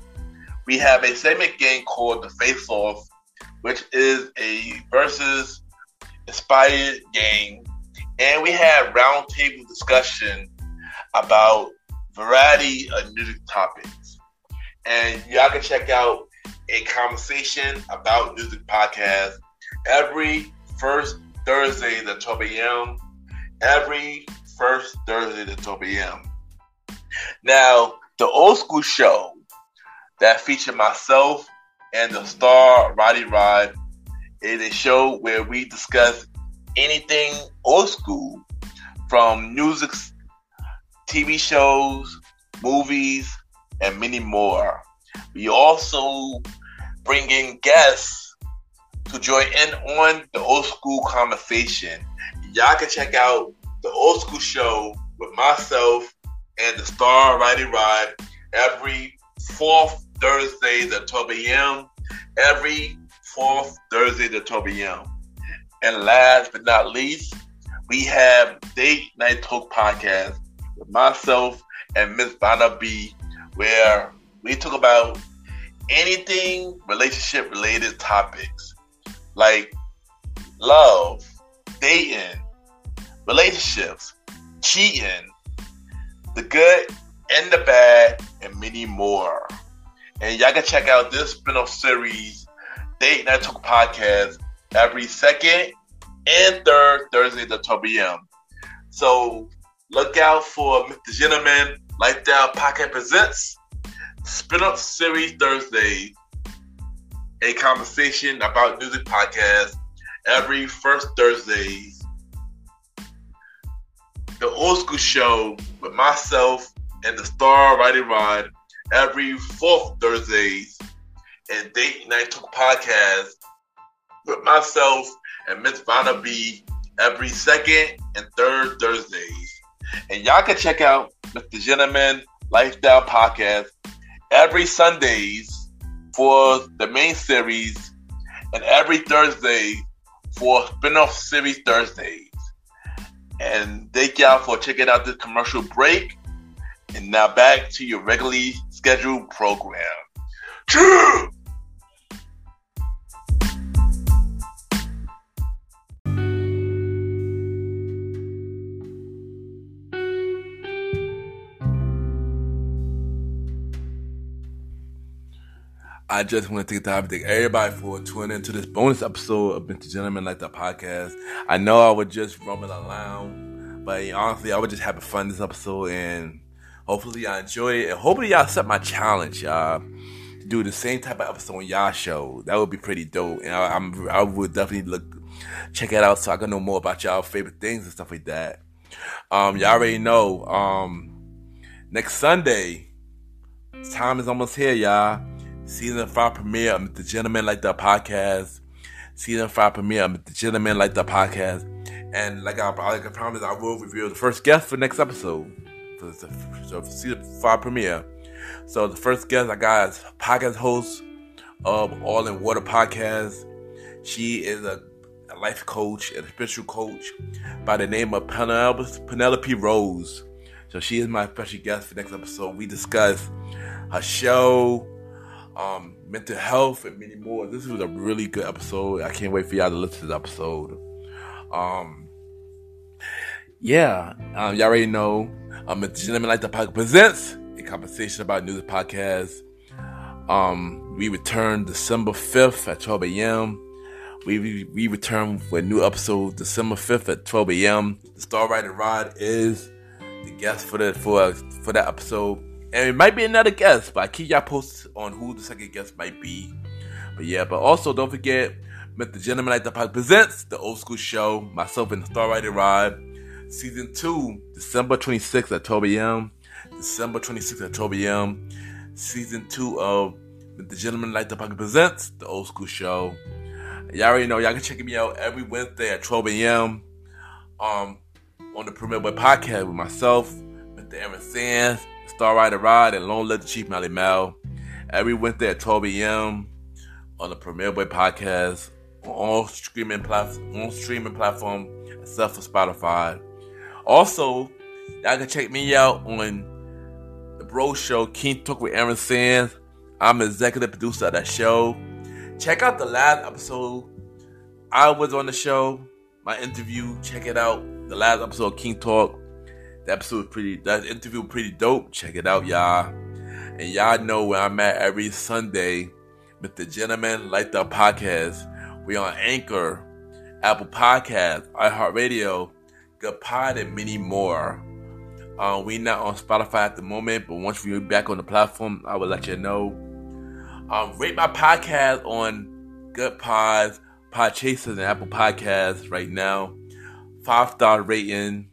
We have a segment game called the Face Off, which is a versus inspired game. And we have roundtable discussion about variety of music topics. And y'all can check out a conversation about music podcast every first Thursday at 12 a.m. Every first Thursday at 12 a.m. Now, the old school show that featured myself and the star Roddy Rod is a show where we discuss anything old school from music, TV shows, movies, and many more. We also bring in guests to join in on the old school conversation. Y'all can check out the old school show with myself and the Star Righty Ride every fourth Thursday at 12 a.m. Every fourth Thursday at 12 a.m. And last but not least, we have Date Night Talk Podcast with myself and Miss Vanna B, where we talk about anything relationship related topics like love, dating, relationships, cheating, the good and the bad, and many more. And y'all can check out this spin-off series, Date Night Talk Podcast, every second and third Thursday at 12 p.m. So look out for Mr. Gentleman Lifestyle Podcast Presents Spin-off Series Thursday, a conversation about music podcast every first Thursday the old school show with myself and the star Righty Rod every fourth Thursdays and Date Night Talk podcast with myself and Miss Vanna B every second and third Thursdays. And y'all can check out Mr. Gentleman Lifestyle Podcast every Sundays for the main series and every Thursday for spin-off series Thursdays. And thank y'all for checking out this commercial break. And now back to your regularly scheduled program. True. I just want to take the time to thank everybody for tuning into this bonus episode of Mr. Gentleman Lifestyle podcast. I know I was just roaming around, but honestly, I was just having fun this episode, and hopefully, y'all enjoy it. And hopefully, y'all accept my challenge, y'all. To do the same type of episode on y'all show. That would be pretty dope, and I, am I would definitely look check it out so I can know more about y'all favorite things and stuff like that. Um, y'all already know. Um, next Sunday, time is almost here, y'all season five premiere of The Gentleman Lifestyle Podcast. Season five premiere of The Gentleman Lifestyle Podcast. And like I, like I promised, I will reveal the first guest for next episode. So for season five premiere. So the first guest I got is podcast host of All in Water Podcast. She is a, a life coach and spiritual coach by the name of Penelope Rose. So she is my special guest for next episode. We discuss her show, um, mental health, and many more. This was a really good episode. I can't wait for y'all to listen to the episode. Um, yeah, um, y'all already know. Um, the Gentleman Lifestyle Podcast presents a conversation about news podcast. Um, we return December 5th at 12 a.m. We, we, we return for a new episode December 5th at 12 a.m. The Star Rider Rod is the guest for the for for that episode. And it might be another guest, but I keep y'all posted on who the second guest might be. But yeah, but also don't forget, Mr. Gentleman Lifestyle Podcast presents the old school show, myself and the Star Rider Rod, season two, December 26th at 12 a.m. December 26th at 12 a.m. Season two of The Gentleman Lifestyle Podcast presents the old school show. Y'all already know y'all can check me out every Wednesday at 12 a.m. Um on the Premier Boy podcast with myself, Mr. Aaron Sands, Star Rider Rod, and Lone Letter Chief Mally Mal Every Wednesday at 12 a.m. on the Premier Boy podcast on all streaming platforms, on streaming platform except for Spotify. Also, y'all can check me out on the Bro Show, King Talk with Aaron Sands. I'm executive producer of that show. Check out the last episode. I was on the show, my interview. Check it out. The last episode, King Talk. That episode was pretty. That interview was pretty dope. Check it out, y'all. And y'all know where I'm at every Sunday with the Gentleman Lifestyle Podcast. We on Anchor, Apple Podcast, iHeartRadio, Good Pod, and many more. Uh, we not on Spotify at the moment, but once we're back on the platform, I will let you know. Um, rate my podcast on Good Pods, Pod Chasers, and Apple Podcasts right now. Five star rating.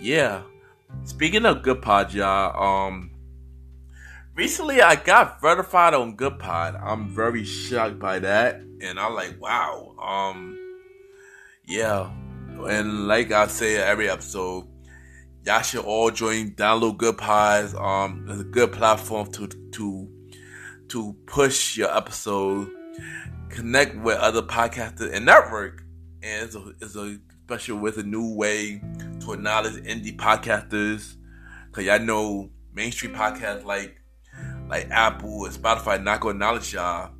Yeah. Speaking of Good Pod, y'all, um, recently I got verified on Good Pod. I'm very shocked by that, and I'm like, wow. Um, yeah, and like I say every episode, y'all should all join download Good Pods. Um, it's a good platform to to to push your episode, connect with other podcasters and network, and it's a, it's a special with a new way to acknowledge indie podcasters. Cause y'all know mainstream podcasts like like Apple and Spotify not gonna acknowledge y'all,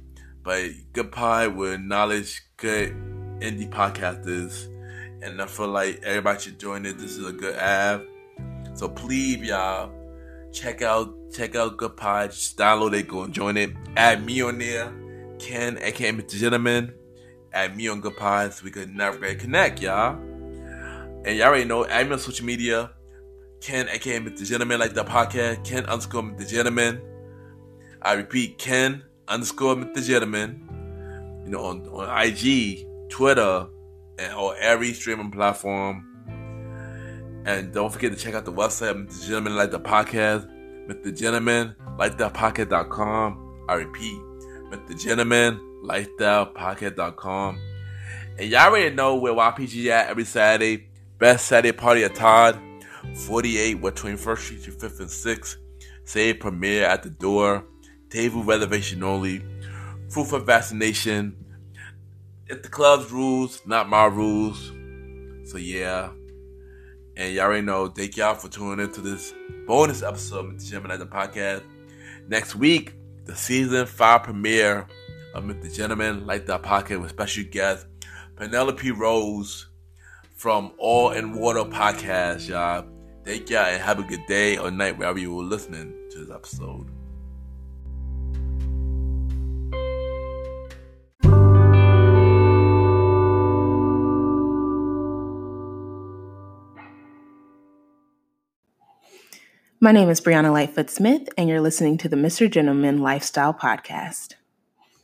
but Good Pod will acknowledge good indie podcasters, and I feel like everybody should join it. This is a good app, so please y'all check out check out Good Pod. Just download it, go and join it. Add me on there, Ken, aka Mr. Gentleman. Add me on Good Pod so we could navigate connect, y'all. And y'all already know, me on social media. Ken, aka Mr. Gentleman, Lifestyle Podcast. Ken underscore Mr. Gentleman. I repeat, Ken underscore Mr. Gentleman. You know, on, on IG, Twitter, and or every streaming platform. And don't forget to check out the website, Mr. Gentleman Lifestyle Podcast, Mr. Gentleman Lifestyle Podcast.com. I repeat, Mr. Gentleman Lifestylepodcast.com. And y'all already know where YPG at every Saturday. Best Saturday party at Taj. 48 West 21st Street to 5th and 6th. Say premiere at the door. Table reservation only. Proof of vaccination. It's the club's rules, not my rules. So yeah. And y'all already know, thank y'all for tuning into this bonus episode of the Gemini the Podcast. Next week, the season five premiere of Mr. Gentleman Lifestyle Podcast with special guest Penelope Rose from All in Water Podcast, y'all. Thank y'all and have a good day or night wherever you were listening to this episode. My name is Brianna Lightfoot Smith, and you're listening to the Mr. Gentleman Lifestyle Podcast.